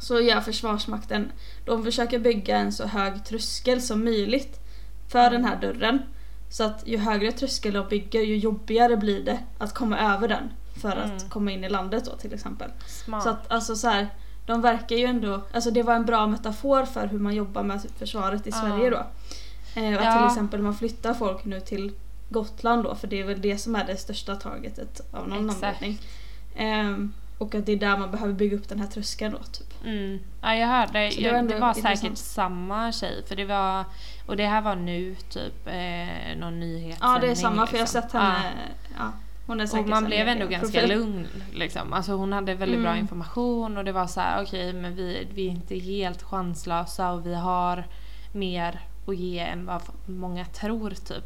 så gör Försvarsmakten, de försöker bygga en så hög tröskel som möjligt för den här dörren. Så att ju högre tröskel de bygger ju jobbigare blir det att komma över den för Mm. att komma in i landet då till exempel. Smart. Så att alltså så här, de verkar ju ändå, alltså det var en bra metafor för hur man jobbar med försvaret i Ja. Sverige då. Eh, att Ja. till exempel man flyttar folk nu till Gotland då för det är väl det som är det största targetet av någon Exakt. anledning. Ehm, och att det är där man behöver bygga upp den här tröskeln då typ. Mm. Ja, jag hörde. Så det var det var intressant. säkert samma tjej. För det var, och det här var nu typ eh, någon nyhetssändning. Ja det är samma för jag har liksom. sett henne. Ja. Hon är Och man blev ändå ganska profil. lugn. Liksom. Alltså hon hade väldigt bra Mm. information och det var så här: okej men vi, vi är inte helt chanslösa och vi har mer att ge än vad många tror typ.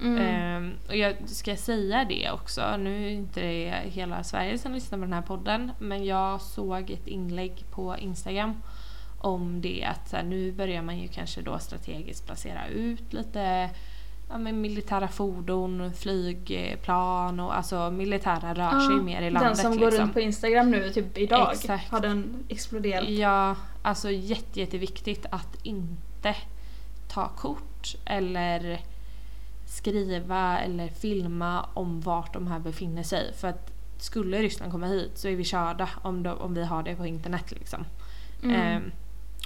Mm. Ehm, och jag ska säga det också, nu är inte det hela Sverige som lyssnar på den här podden men jag såg ett inlägg på Instagram om det att så här, nu börjar man ju kanske då strategiskt placera ut lite ja, men militära fordon, flygplan och alltså militära rör sig mer i landet. Den som går liksom. runt på Instagram nu typ idag Exakt. har den exploderat. Ja, alltså jätte, jätteviktigt att inte ta kort eller skriva eller filma om vart de här befinner sig. För att skulle Ryssland komma hit så är vi körda om, de, om vi har det på internet. Liksom. Mm. Ehm,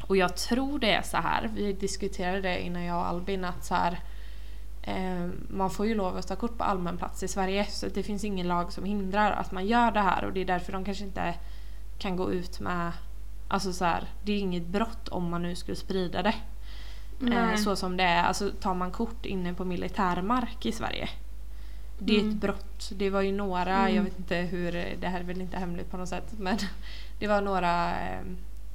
och jag tror det är så här, vi diskuterade det innan jag och Albin, att så här, man får ju lov att ta kort på allmän plats i Sverige så det finns ingen lag som hindrar att man gör det här och det är därför de kanske inte kan gå ut med Alltså så här, det är inget brott om man nu skulle sprida det. Eh, Nej. så som det är, alltså tar man kort inne på militärmark i Sverige. Det är Mm. ett brott. Det var ju några, Mm. jag vet inte hur, det här är väl inte hemligt på något sätt men det var några eh,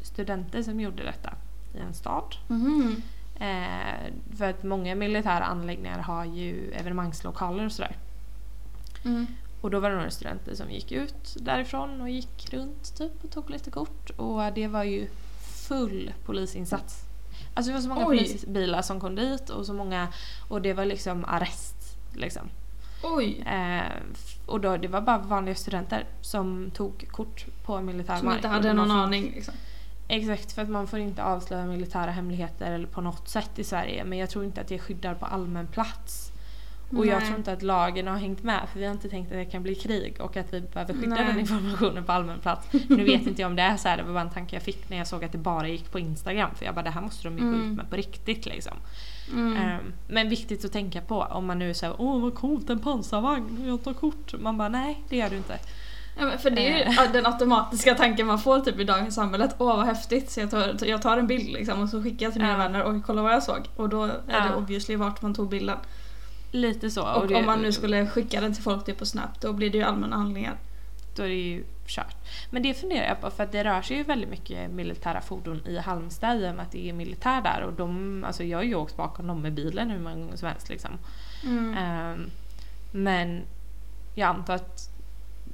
studenter som gjorde detta i en stad. Mhm. Eh, för att många militära anläggningar har ju evenemangslokaler och sådär. Mm. Och då var det några studenter som gick ut därifrån och gick runt typ och tog lite kort. Och det var ju full polisinsats. Alltså det var så många Oj. polisbilar som kom dit och så många och det var liksom arrest. Liksom. Oj. Eh, och då, det var bara vanliga studenter som tog kort på militär Som mark. inte hade någon aning liksom. Exakt, för att man får inte avslöja militära hemligheter eller på något sätt i Sverige. Men jag tror inte att det skyddar på allmän plats. Och jag Nej. tror inte att lagen har hängt med för vi har inte tänkt att det kan bli krig och att vi behöver skydda Nej. den informationen på allmän plats. Nu vet inte jag om det är så här, det var bara en tanke jag fick när jag såg att det bara gick på Instagram. För jag bara det här måste de ju gå Mm. ut med på riktigt liksom. Mm. Ehm, men viktigt att tänka på om man nu säger åh vad coolt en pansarvagn, jag tar kort. Man bara nej det gör du inte. Ja, för det är ju Eh. den automatiska tanken man får typ i dagens samhälle. att Åh vad häftigt, så jag tar, jag tar en bild liksom och så skickar jag till mina Ja. vänner och kolla vad jag såg. Och då är det Ja. obviously vart man tog bilden. Lite så. Och det- om man nu skulle skicka den till folk typ på Snap då blir det ju allmänna handlingar. då är det ju kört. Men det funderar jag på för att det rör sig ju väldigt mycket militära fordon i Halmstad i och med att det är militär där och de, alltså jag har ju åkt bakom dem med bilen hur många gånger som helst liksom. Mm. Ehm, men jag antar att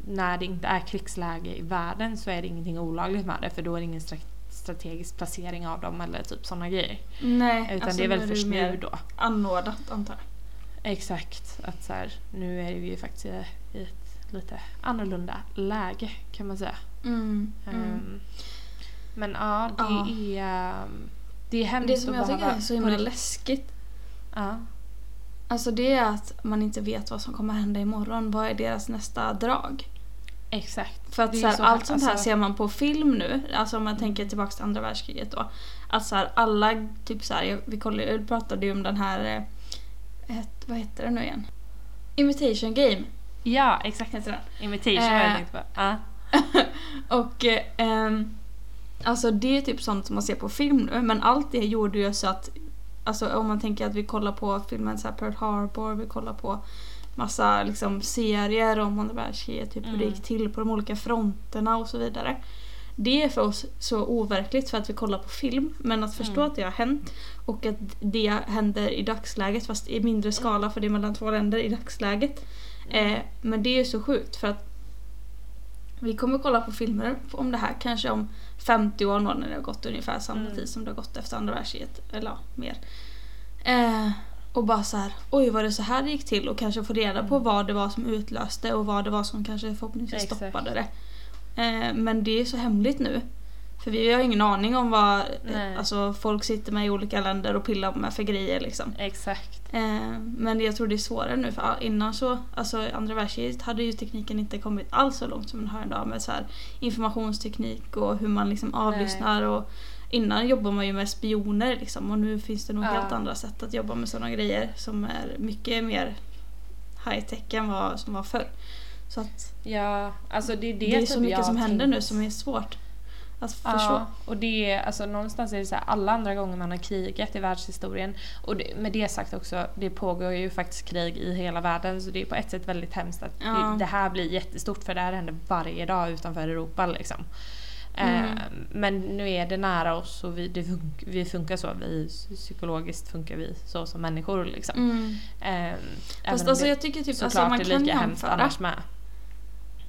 när det inte är krigsläge i världen så är det ingenting olagligt med det för då är det ingen stra- strategisk placering av dem eller typ sådana grejer. Nej, Utan alltså det är väl nu först mer nu då. anordnat antar jag. Exakt, att så här, nu är vi ju faktiskt i ett lite annorlunda läge kan man säga. Mm. Mm. Ehm, men ja, det Ja. är ehm, det är hemskt Det som jag tycker är så himla läskigt Ja, Alltså det är att man inte vet vad som kommer hända imorgon. Vad är deras nästa drag? Exakt. För att så här, så allt sånt här alltså- ser man på film nu. Alltså om man tänker tillbaka till andra världskriget då. Att så här, alla, typ så här, vi kollade, jag pratade ju om den här, eh, vad heter det nu igen? Imitation game Ja, exakt. heter den. Imitation var jag Eh, tänkte på. Ja. Och eh, alltså det är typ sånt som man ser på film nu. Men allt det gjorde ju så att, alltså om man tänker att vi kollar på filmen så Pearl Harbor, vi kollar på massa liksom, serier om världskriget, typ hur det Mm. gick till på de olika fronterna och så vidare. Det är för oss så overkligt för att vi kollar på film men att förstå Mm. att det har hänt och att det händer i dagsläget fast i mindre skala för det är mellan två länder i dagsläget. Eh, men det är så sjukt för att vi kommer kolla på filmer om det här kanske om 50 år när det har gått ungefär samma Mm. tid som det har gått efter andra världskriget. Eller ja, mer. Eh, och bara så här, oj var det så här det gick till? Och kanske få reda på Mm. vad det var som utlöste och vad det var som kanske förhoppningsvis Exakt. stoppade det. Eh, men det är så hemligt nu. För vi har ingen aning om vad Nej. eh, alltså, folk sitter med i olika länder och pillar med för grejer liksom. Exakt. Eh, men jag tror det är svårare nu för innan så, alltså andra världskriget hade ju tekniken inte kommit alls så långt som den har idag med så här informationsteknik och hur man liksom avlyssnar och innan jobbade man ju med spioner liksom och nu finns det nog Ja. helt andra sätt att jobba med sådana grejer som är mycket mer high tech än vad som var förr. Så att Ja, alltså det är det, det, är typ så mycket som har händer tänkt. nu som är svårt att förstå. Ja, och det är alltså någonstans är det så här, alla andra gånger man har krigat i världshistorien och det, med det sagt också, det pågår ju faktiskt krig i hela världen så det är på ett sätt väldigt hemskt att Ja. det, det här blir jättestort för det här händer varje dag utanför Europa liksom. Mm. Eh, men nu är det nära oss och vi, det fun- vi funkar så, vi psykologiskt funkar vi så som människor liksom. Mm. Eh, Fast alltså det jag tycker typ, såklart alltså man är kan lika hemskt annars med.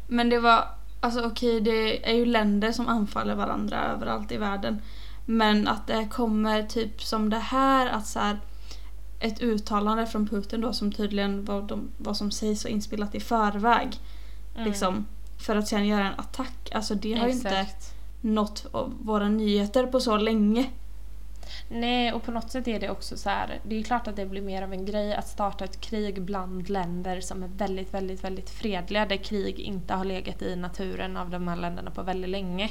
Men det var, alltså okej det är ju länder som anfaller varandra överallt i världen. Men att det kommer typ som det här att så här, ett uttalande från Putin då som tydligen var de, vad som sägs var inspelat i förväg. Mm. Liksom, för att sen göra en attack. Alltså det har ju inte Nått av våra nyheter på så länge. Nej, och på något sätt är det också så här. Det är klart att det blir mer av en grej att starta ett krig bland länder som är väldigt, väldigt, väldigt fredliga. Där krig inte har legat i naturen av de här länderna på väldigt länge.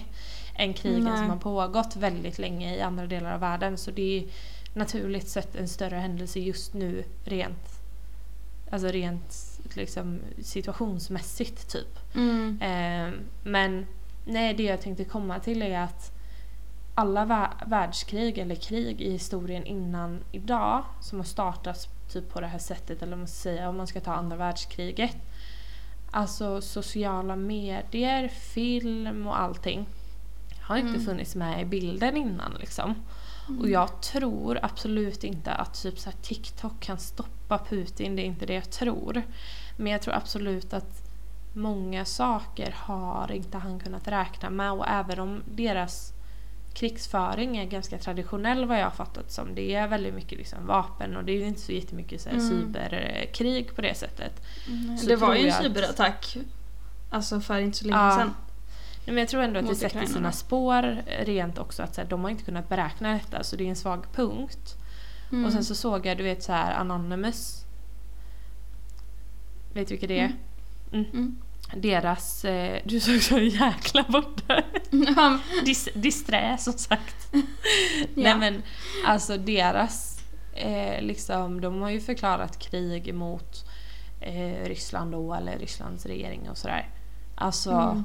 Än krigen Nej. som har pågått väldigt länge i andra delar av världen. Så det är naturligt sett en större händelse just nu rent, alltså rent liksom situationsmässigt typ. Mm. Eh, men nej, det jag tänkte komma till är att alla vä- världskrig eller krig i historien innan idag som har startats typ på det här sättet eller man säga om man ska ta andra världskriget. Alltså sociala medier, film och allting har inte Mm. funnits med i bilden innan liksom. Och jag tror absolut inte att typ så TikTok kan stoppa Putin, det är inte det jag tror. Men jag tror absolut att många saker har inte han kunnat räkna med och även om deras krigsföring är ganska traditionell vad jag har fattat som. Det är väldigt mycket liksom vapen och det är inte så jättemycket så här, Mm. cyberkrig på det sättet. Så det var ju en cyberattack. Alltså för inte så länge Ja. sedan. Nej, Men jag tror ändå att det sätter sina spår rent också att så här, de har inte kunnat beräkna detta så det är en svag punkt. Mm. Och sen så såg jag du vet så här Anonymous. Vet du vilka det är? Mm. Mm. Deras, eh, du såg så jäkla borta Ja, Dis, disträ som sagt. Ja. Nej men alltså deras, eh, liksom, de har ju förklarat krig mot eh, Ryssland då eller Rysslands regering och sådär. Alltså Mm.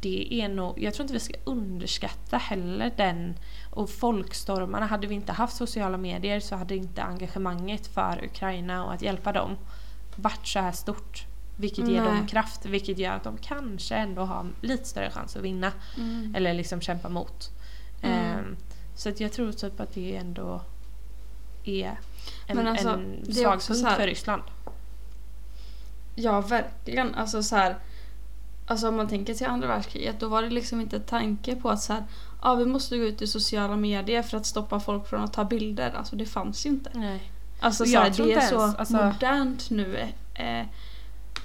det är nog, jag tror inte vi ska underskatta heller den och folkstormarna. Hade vi inte haft sociala medier så hade inte engagemanget för Ukraina och att hjälpa dem varit så här stort. Vilket ger dem kraft, vilket gör att de kanske ändå har lite större chans att vinna. Mm. Eller liksom kämpa mot. Mm. Ehm, så att jag tror typ att det ändå är en, Men alltså, en svag punkt här- för Ryssland. Ja, verkligen. Alltså så här, Alltså om man tänker till andra världskriget då var det liksom inte tanke på att så här, ja vi måste gå ut i sociala medier för att stoppa folk från att ta bilder. Alltså det fanns ju inte. Nej. Alltså så här, det är så alltså- modernt nu. Eh,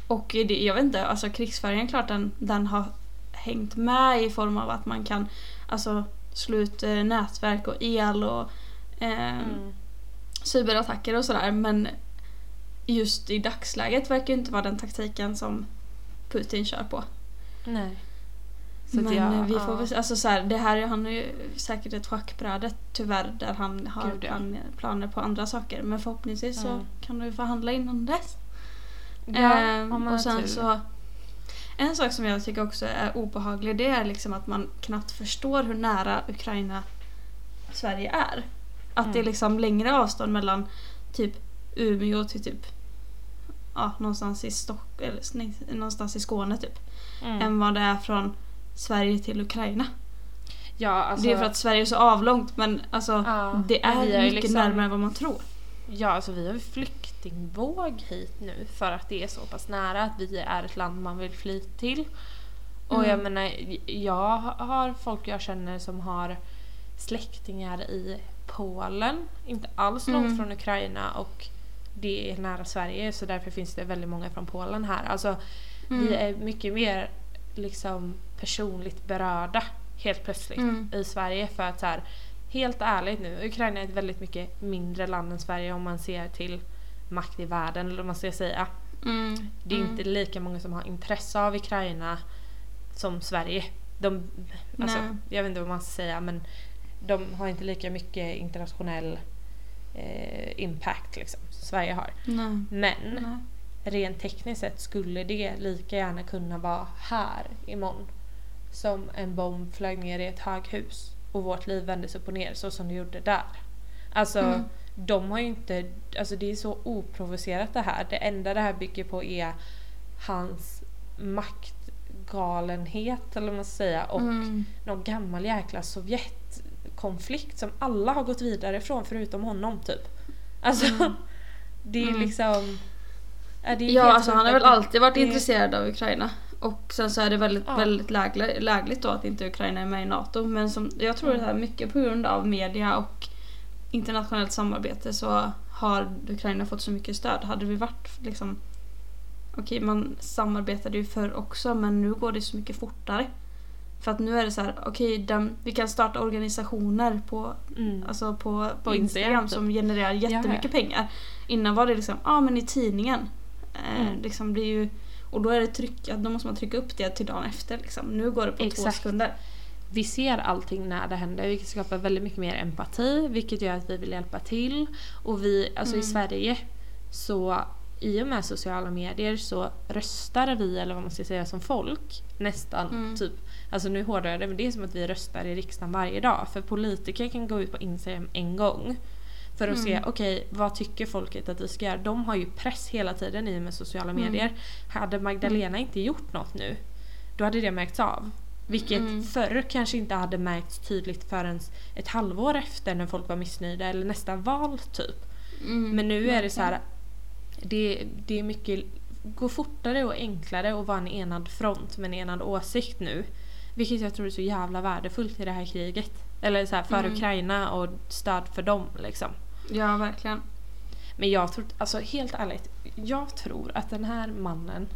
och det, jag vet inte, alltså krigsfärgen klart den, den har hängt med i form av att man kan alltså slå ut eh, nätverk och el och eh, Mm. cyberattacker och sådär men just i dagsläget verkar inte vara den taktiken som Putin kör på. Nej. Så men jag- eh, vi ja. får väl se- alltså så här, det här han är ju säkert ett schackbräde tyvärr där han har Gud, ja. plan, planer på andra saker men förhoppningsvis så Mm. kan du förhandla innan dess. Ja, Ehm, och sen tur. så en sak som jag tycker också är obehaglig det är liksom att man knappt förstår hur nära Ukraina Sverige är. Att det är Mm. liksom längre avstånd mellan typ Umeå till typ ja, någonstans i Stock eller nej, någonstans i Skåne typ. Mm. Än vad det är från Sverige till Ukraina. Ja, alltså, det är för att Sverige är så avlångt men alltså Ja, det är ju mycket liksom- närmare än vad man tror. Ja, alltså vi har ju flyktingvåg hit nu för att det är så pass nära att vi är ett land man vill fly till. Och Mm. jag menar, jag har folk jag känner som har släktingar i Polen, inte alls långt Mm. från Ukraina och det är nära Sverige så därför finns det väldigt många från Polen här. Alltså Mm. vi är mycket mer liksom personligt berörda helt plötsligt Mm. i Sverige för att så här, helt ärligt nu, Ukraina är ett väldigt mycket mindre land än Sverige om man ser till makt i världen eller vad man ska säga. Mm. Det är Mm. inte lika många som har intresse av Ukraina som Sverige. De, alltså, jag vet inte vad man ska säga men de har inte lika mycket internationell eh, impact liksom, som Sverige har. Nej. Men Nej. rent tekniskt sett skulle det lika gärna kunna vara här imorgon. Som en bomb flög ner i ett höghus och vårt liv vändes upp och ner så som det gjorde där. Alltså Mm. De har ju inte, alltså det är så oprovocerat det här. Det enda det här bygger på är hans maktgalenhet eller vad man ska säga och Mm. någon gammal jäkla Sovjetkonflikt som alla har gått vidare från förutom honom typ. Alltså Mm. det är Mm. liksom... Ja, det är Ja, alltså han har väl alltid varit det- intresserad av Ukraina. Och sen så är det väldigt, Ja. väldigt lägligt, lägligt då att inte Ukraina är med i NATO. Men som, jag tror Mm. det här mycket på grund av media och internationellt samarbete så har Ukraina fått så mycket stöd. Hade vi varit liksom Okej, man samarbetade ju förr också men nu går det så mycket fortare. För att nu är det så här, okej, den- vi kan starta organisationer på Mm. Alltså på, På Instagram, Instagram typ. som genererar jättemycket Ja, pengar. Innan var det liksom, ja ah, men i tidningen. Eh, Mm. liksom det är ju, och då är det tryck, då måste man trycka upp det till dagen efter. Liksom. Nu går det på två Exakt. sekunder. Vi ser allting när det händer, vilket skapar väldigt mycket mer empati, vilket gör att vi vill hjälpa till. Och vi, alltså i Mm. Sverige, så i och med sociala medier så röstar vi, eller vad man ska säga, som folk nästan Mm. typ. Alltså nu hårdrar jag det, men det är som att vi röstar i riksdagen varje dag. För politiker kan gå ut på Instagram en gång. För att se, Mm. okej vad tycker folket att vi ska göra? De har ju press hela tiden i och med sociala Mm. medier. Hade Magdalena inte gjort något nu, då hade det märkts av. Vilket Mm. förr kanske inte hade märkts tydligt förrän ett halvår efter när folk var missnöjda eller nästa val typ. Mm, Men nu är det så här, det, det är mycket, går fortare och enklare att vara en enad front med en enad åsikt nu. Vilket jag tror är så jävla värdefullt i det här kriget. Eller så här, för Mm. Ukraina och stöd för dem liksom. Ja, verkligen. Men jag tror, alltså helt ärligt, jag tror att den här mannen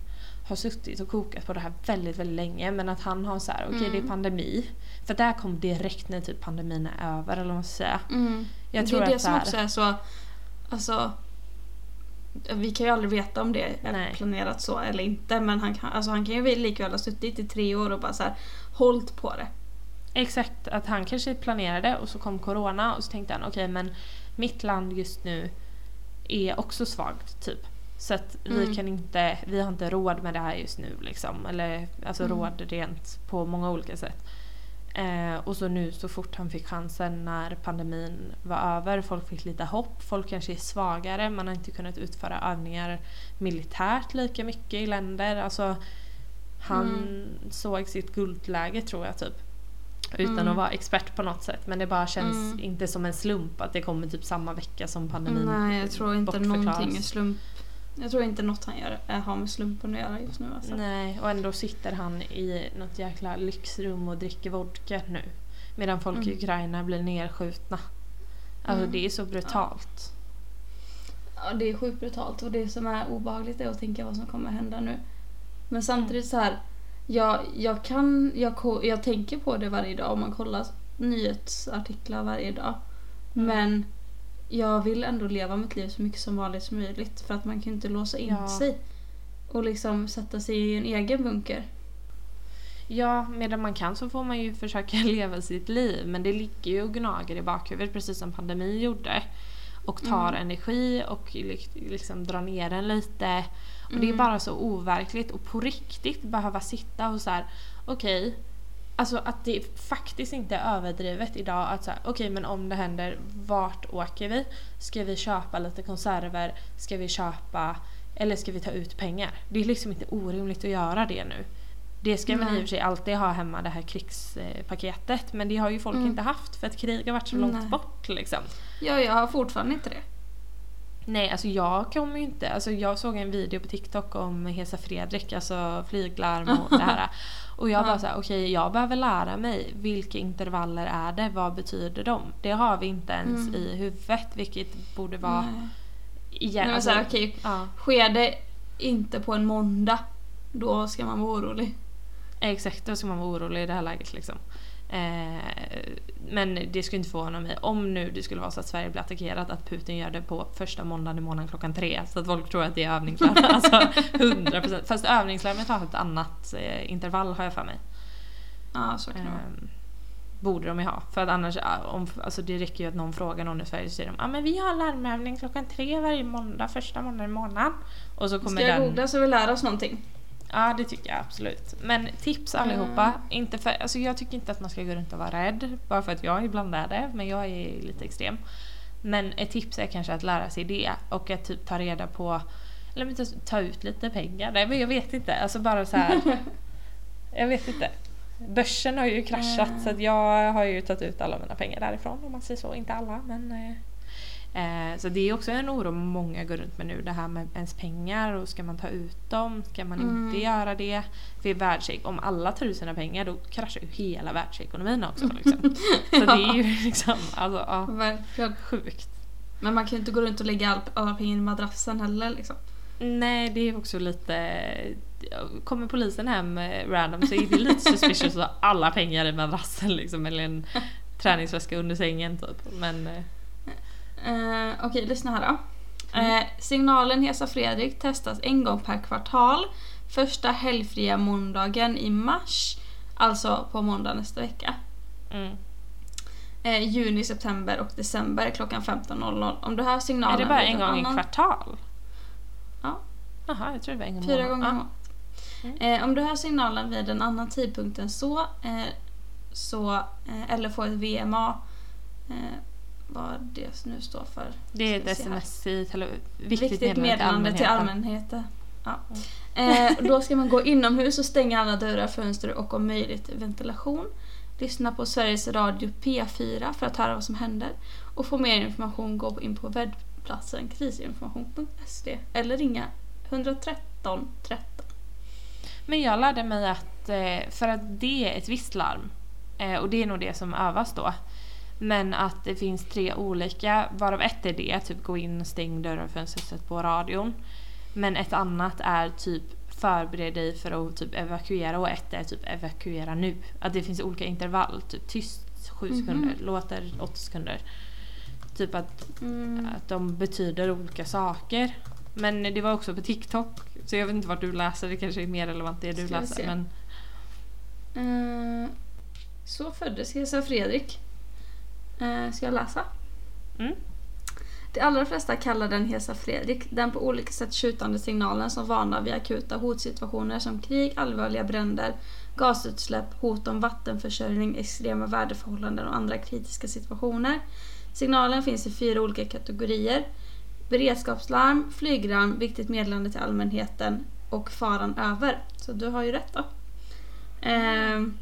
har suttit och kokat på det här väldigt, väldigt länge men att han har så här, okej det är Mm. pandemi. För det här kom direkt när typ pandemin är över eller vad man ska säga. Mm. Jag det tror är det att som här, också är så... Alltså... Vi kan ju aldrig veta om det är Nej. planerat så eller inte men han kan, alltså han kan ju likväl ha suttit i tre år och bara så här hållit på det. Exakt, att han kanske planerade och så kom corona och så tänkte han okej men mitt land just nu är också svagt typ. Så att vi Mm. kan inte, vi har inte råd med det här just nu liksom. Eller alltså Mm. råd rent på många olika sätt. Eh, och så nu så fort han fick chansen när pandemin var över, folk fick lite hopp, folk kanske är svagare, man har inte kunnat utföra övningar militärt lika mycket i länder. Alltså, han Mm. såg sitt guldläge tror jag typ. Utan Mm. att vara expert på något sätt. Men det bara känns Mm. inte som en slump att det kommer typ samma vecka som pandemin Nej, jag tror inte någonting är slump. Jag tror inte något han gör är- har med slumpen att göra just nu alltså. Nej, och ändå sitter han i något jäkla lyxrum och dricker vodka nu. Medan folk i Mm. Ukraina blir nerskjutna. Alltså Mm. det är så brutalt. Ja, det är sjukt brutalt och det som är obehagligt är att tänka vad som kommer hända nu. Men samtidigt så här, jag, jag kan, jag, jag tänker på det varje dag om man kollar nyhetsartiklar varje dag. Mm. Men jag vill ändå leva mitt liv så mycket som vanligt som möjligt för att man kan ju inte låsa in Ja. sig. Och liksom sätta sig i en egen bunker. Ja, medan man kan så får man ju försöka leva sitt liv. Men det ligger ju och gnager i bakhuvudet precis som pandemin gjorde. Och tar Mm. energi och li- liksom drar ner den lite. Och det är Mm. bara så overkligt och på riktigt behöva sitta och så här, okej. Alltså att det faktiskt inte är överdrivet idag att säga okej men om det händer, vart åker vi? Ska vi köpa lite konserver? Ska vi köpa, eller ska vi ta ut pengar? Det är liksom inte orimligt att göra det nu. Det ska man i och för sig alltid ha hemma det här krigspaketet men det har ju folk Mm. inte haft för att krig har varit så långt Nej. bort liksom. Ja, jag har fortfarande inte det. Nej, alltså jag kommer ju inte... Alltså jag såg en video på TikTok om Hesa Fredrik, alltså flyglarm och det här. Och jag bara såhär, okej jag behöver lära mig vilka intervaller är det, vad betyder de? Det har vi inte ens Mm. i huvudet vilket borde vara... Nej. Igen, Nej, men så här, okej, ja, sker det inte på en måndag, då ska man vara orolig. exakt, då ska man vara orolig i det här läget liksom. Eh, men det skulle inte förvåna mig om nu det skulle vara så att Sverige blir attackerat att Putin gör det på första måndagen i månaden klockan tre. Så att folk tror att det är övningslarm. alltså 100%. Fast övningslarmet har ett annat eh, intervall har jag för mig. Ja, så kan det vara. Eh, borde de ju ha. För att annars, om, alltså det räcker ju att någon frågar någon i Sverige så säger de ah, men vi har larmövning klockan tre varje måndag, första måndagen i månaden. Och så kommer Ska jag den... googla så vi lär oss någonting? Ja det tycker jag absolut. Men tips allihopa. Inte för, alltså jag tycker inte att man ska gå runt och vara rädd. Bara för att jag ibland är det. Men jag är lite extrem. Men ett tips är kanske att lära sig det. Och att typ ta reda på eller men ta, ut lite pengar. Nej men jag vet inte. Alltså bara så här. jag vet inte. Börsen har ju kraschat Mm. så jag har ju tagit ut alla mina pengar därifrån om man säger så. Inte alla men eh, Eh, så det är också en oro många går runt med nu. Det här med ens pengar och ska man ta ut dem? Ska man Mm. inte göra det? För världsekonomin, om alla tar ut sina pengar då kraschar ju hela världsekonomin också. Liksom. Så det är ju liksom, alltså ja, Verkligen. sjukt. Men man kan ju inte gå runt och lägga all, alla pengar i madrassen heller liksom. Nej, det är också lite... Kommer polisen hem eh, random så är det lite suspicious att ha alla pengar i madrassen liksom, eller en träningsväska under sängen typ. Men eh, Okej, lyssna här då. Mm. Eh, signalen Hesa Fredrik testas en gång per kvartal. Första helgfria måndagen i mars. Alltså på måndag nästa vecka. mm. Eh, juni, september och december klockan 15.00. Om du hör signalen... Är det bara en gång i annan- kvartal? Ja. Jaha, jag tror det var en gång i Fyra gånger i Ja. månaden. Eh, om du hör signalen vid en annan tidpunkt än så, eh, så eh, eller får ett VMA, vad det nu står för. Det är ett sms i viktigt, Viktigt meddelande till allmänheten. Ja. Eh, då ska man gå inomhus och stänga alla dörrar, fönster och om möjligt ventilation. Lyssna på Sveriges Radio P4 för att höra vad som händer. Och få mer information gå in på webbplatsen krisinformation.se eller ringa 113 13. Men jag lärde mig att eh, för att det är ett visst larm eh, och det är nog det som övas då. Men att det finns tre olika, varav ett är det, typ gå in, stäng dörrar och fönster, sätt på radion. Men ett annat är typ förbered dig för att typ evakuera och ett är typ evakuera nu. Att det finns olika intervall, typ tyst 7 Mhm. sekunder, låter 8 sekunder. Typ att, Mm. att de betyder olika saker. Men det var också på TikTok, så jag vet inte vart du läser, det kanske är mer relevant det du Ska läser. se. Men Eh, så föddes Hesa Fredrik. Eh, ska jag läsa? Mm. De allra flesta kallar den Hesa Fredrik, den på olika sätt skjutande signalen som varnar vid akuta hotsituationer som krig, allvarliga bränder, gasutsläpp, hot om vattenförsörjning, extrema väderförhållanden och andra kritiska situationer. Signalen finns i fyra olika kategorier. Beredskapslarm, flyglarm, viktigt meddelande till allmänheten och faran över. Så du har ju rätt då. Ehm,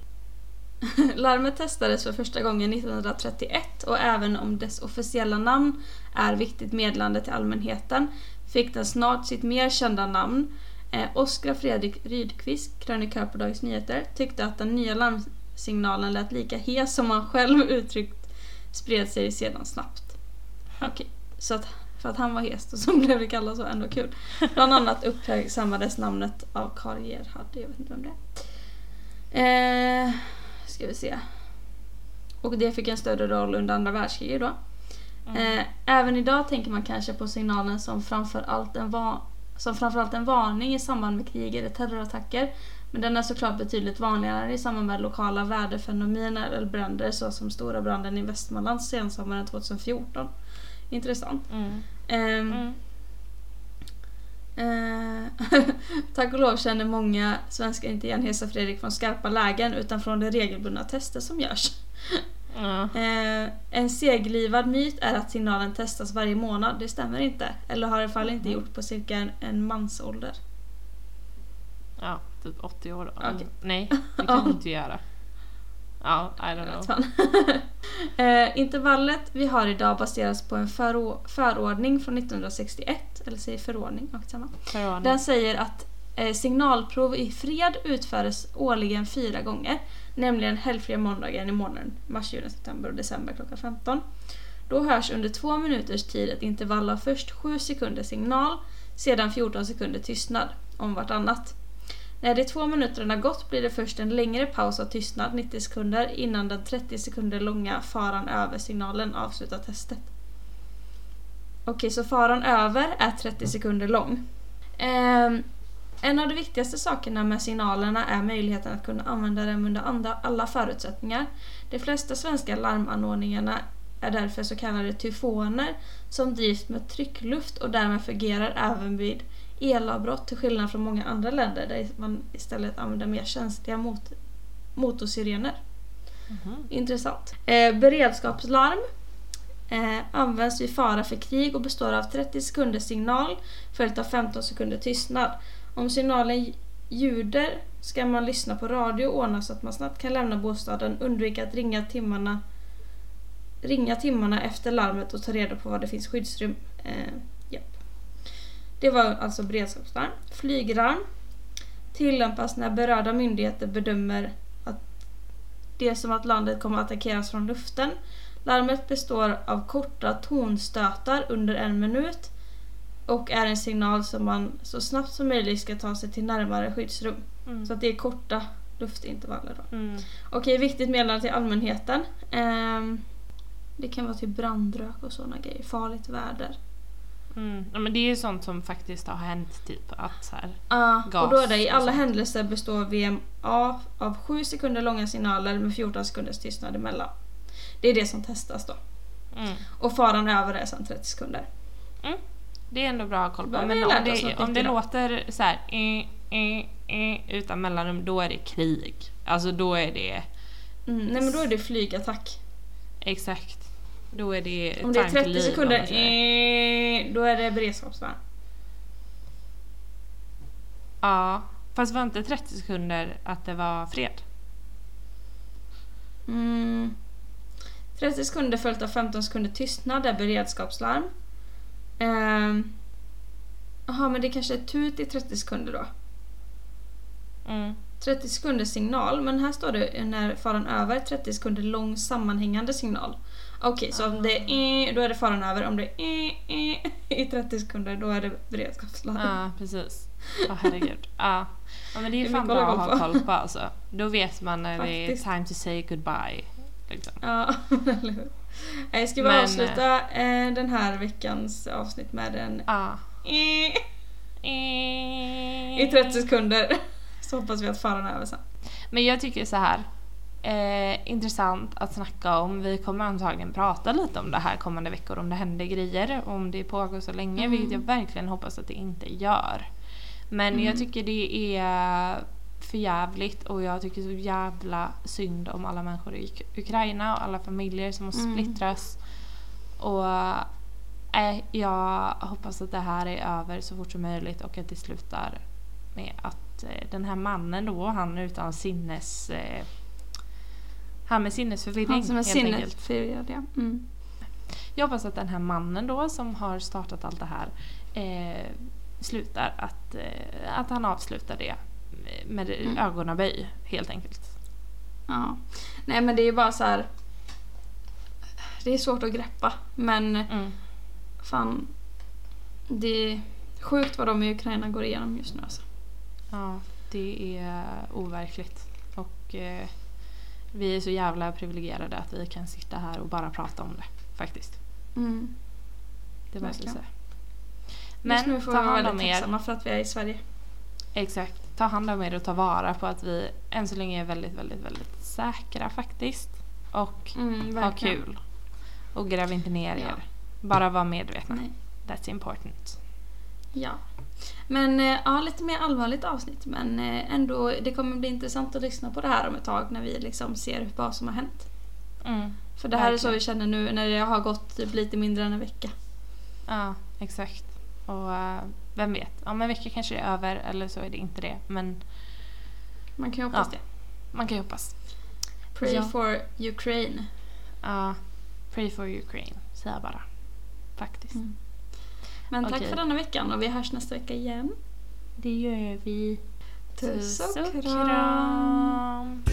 larmet testades för första gången 1931 och även om dess officiella namn är viktigt meddelande till allmänheten fick den snart sitt mer kända namn. Eh, Oskar Fredrik Rydqvist, krönikör på Dagens Nyheter, tyckte att den nya larmsignalen lät lika hes som han själv uttryckt spred sig sedan snabbt. Okej, så att för att han var hes och så blev det kallat så, ändå kul. Bland annat uppmärksammades namnet av Karl Gerhard, jag vet inte vem det är. Eh, ska vi se. Och det fick en större roll under andra världskriget då. mm. Eh, även idag tänker man kanske på signalen som framför allt en, va- som framförallt en varning i samband med krig eller terrorattacker. Men den är såklart betydligt vanligare i samband med lokala väderfenomen eller bränder såsom stora branden i Västmanland sensommaren 2014. Intressant. Mm. Ehm, Mm. Eh, tack och lov känner många svenskar inte igen Hesa Fredrik från skarpa lägen utan från de regelbundna tester som görs. Eh, en seglivad myt är att signalen testas varje månad. Det stämmer inte. Eller har i alla fall inte gjort på cirka en, en mansålder. ja, typ 80 år. Okej. Nej, det kan du inte göra. Ja, I don't know. eh, intervallet vi har idag baseras på en förå- förordning från 1961. Eller säger förordning, samma. Förordning. Den säger att eh, signalprov i fred utförs årligen fyra gånger. Nämligen helgfria måndagar i månaden mars, juni, september och december klockan 15. Då hörs under två minuters tid ett intervall av först 7 sekunder signal, sedan 14 sekunder tystnad om vartannat. När de två minuterna gått blir det först en längre paus av tystnad, 90 sekunder, innan den 30 sekunder långa faran över signalen avslutar testet. Okej, så faran över är 30 sekunder lång. Um, en av de viktigaste sakerna med signalerna är möjligheten att kunna använda dem under andra, alla förutsättningar. De flesta svenska larmanordningarna är därför så kallade tyfoner som drivs med tryckluft och därmed fungerar även vid elavbrott till skillnad från många andra länder där man istället använder mer känsliga mot, motorsirener. Mhm. Intressant. Eh, beredskapslarm eh, används vid fara för krig och består av 30 sekunders signal följt av 15 sekunder tystnad. Om signalen ljuder ska man lyssna på radio och ordna så att man snabbt kan lämna bostaden, undvika att ringa timmarna, ringa timmarna efter larmet och ta reda på var det finns skyddsrum. Eh. Det var alltså beredskapslarm. Flyglarm tillämpas när berörda myndigheter bedömer att det är som att landet kommer att attackeras från luften. Larmet består av korta tonstötar under en minut och är en signal som man så snabbt som möjligt ska ta sig till närmare skyddsrum. Mm. Så att det är korta luftintervaller. Då. Mm. Okej, viktigt meddelande till allmänheten. Ehm, det kan vara till brandrök och sådana grejer. Farligt väder. Mm. Ja, men det är ju sånt som faktiskt har hänt typ att så här. Ah, Gas och då är det i alla händelser består VMA av 7 sekunder långa signaler med 14 sekunders tystnad emellan. Det är det som testas då. Mm. Och faran över är sen 30 sekunder. Det är ändå bra att koll på. Men om det, om det låter så här eh, eh, eh, utan mellanrum, då är det krig. Alltså då är det Mm, nej men då är det flygattack. exakt. Då är det Om det är tank 30 liv, om sekunder, eh, då är det beredskapslarm. Ja, fast var inte 30 sekunder att det var fred? Mm. 30 sekunder följt av 15 sekunder tystnad är beredskapslarm. Ehm. Jaha, men det kanske är tut i 30 sekunder då. Mm. 30 sekunder signal, men här står det när faran över 30 sekunder lång sammanhängande signal. Okej, så om det är då är det faran över. Om det är i 30 sekunder då är det beredskapslarm. Ja, precis. Åh herregud. Ja. ja men det är är fan bra att ha koll på alltså. Då vet man när det är Faktiskt. time to say goodbye. Liksom. Ja, eller hur? Jag ska bara Men, avsluta eh, den här veckans avsnitt med en Ja. i I 30 sekunder. Så hoppas vi att faran är över sen. Men jag tycker så här. Eh, intressant att snacka om. Vi kommer antagligen prata lite om det här kommande veckor om det händer grejer och om det pågår så länge, Mm. vilket jag verkligen hoppas att det inte gör. Men Mm. jag tycker det är för jävligt och jag tycker så jävla synd om alla människor i Uk- Ukraina och alla familjer som har Mm. splittras. Och eh, jag hoppas att det här är över så fort som möjligt och att det slutar med att eh, den här mannen då, han utan sinnes... Eh, han med sinnesförvirring Han som är sinnesförvirrad, ja. Mm. Jag hoppas att den här mannen då som har startat allt det här eh, slutar att, eh, att han avslutar det med Mm. ögonaböj helt enkelt. Ja. Nej men det är ju bara så här. Det är svårt att greppa men Mm. fan. Det är sjukt vad de i Ukraina går igenom just nu alltså. Ja, det är overkligt. Och eh, vi är så jävla privilegierade att vi kan sitta här och bara prata om det faktiskt. Mm. Det Verkligen. säga. Men får ta vi hand om er. tacksamma för att vi är i Sverige. Exakt. Ta hand om er och ta vara på att vi än så länge är väldigt, väldigt, väldigt säkra faktiskt. Och Mm, ha kul. Och gräv inte ner Ja. er. Bara var medvetna. Nej. That's important. Ja. Men eh, ja, lite mer allvarligt avsnitt men eh, ändå det kommer bli intressant att lyssna på det här om ett tag när vi liksom ser vad som har hänt. Mm. För det här är så Verkligen. vi känner nu när det har gått typ lite mindre än en vecka. Ja, exakt. Och eh, vem vet, om en vecka kanske det är över eller så är det inte det. Men Man kan ju hoppas Ja. det. man kan ju hoppas. Pray Ja. for Ukraine. Ja, pray for Ukraine, säger jag bara. Faktiskt. Mm. Men tack Okej. för denna veckan och vi hörs nästa vecka igen. Det gör vi. Puss och kram.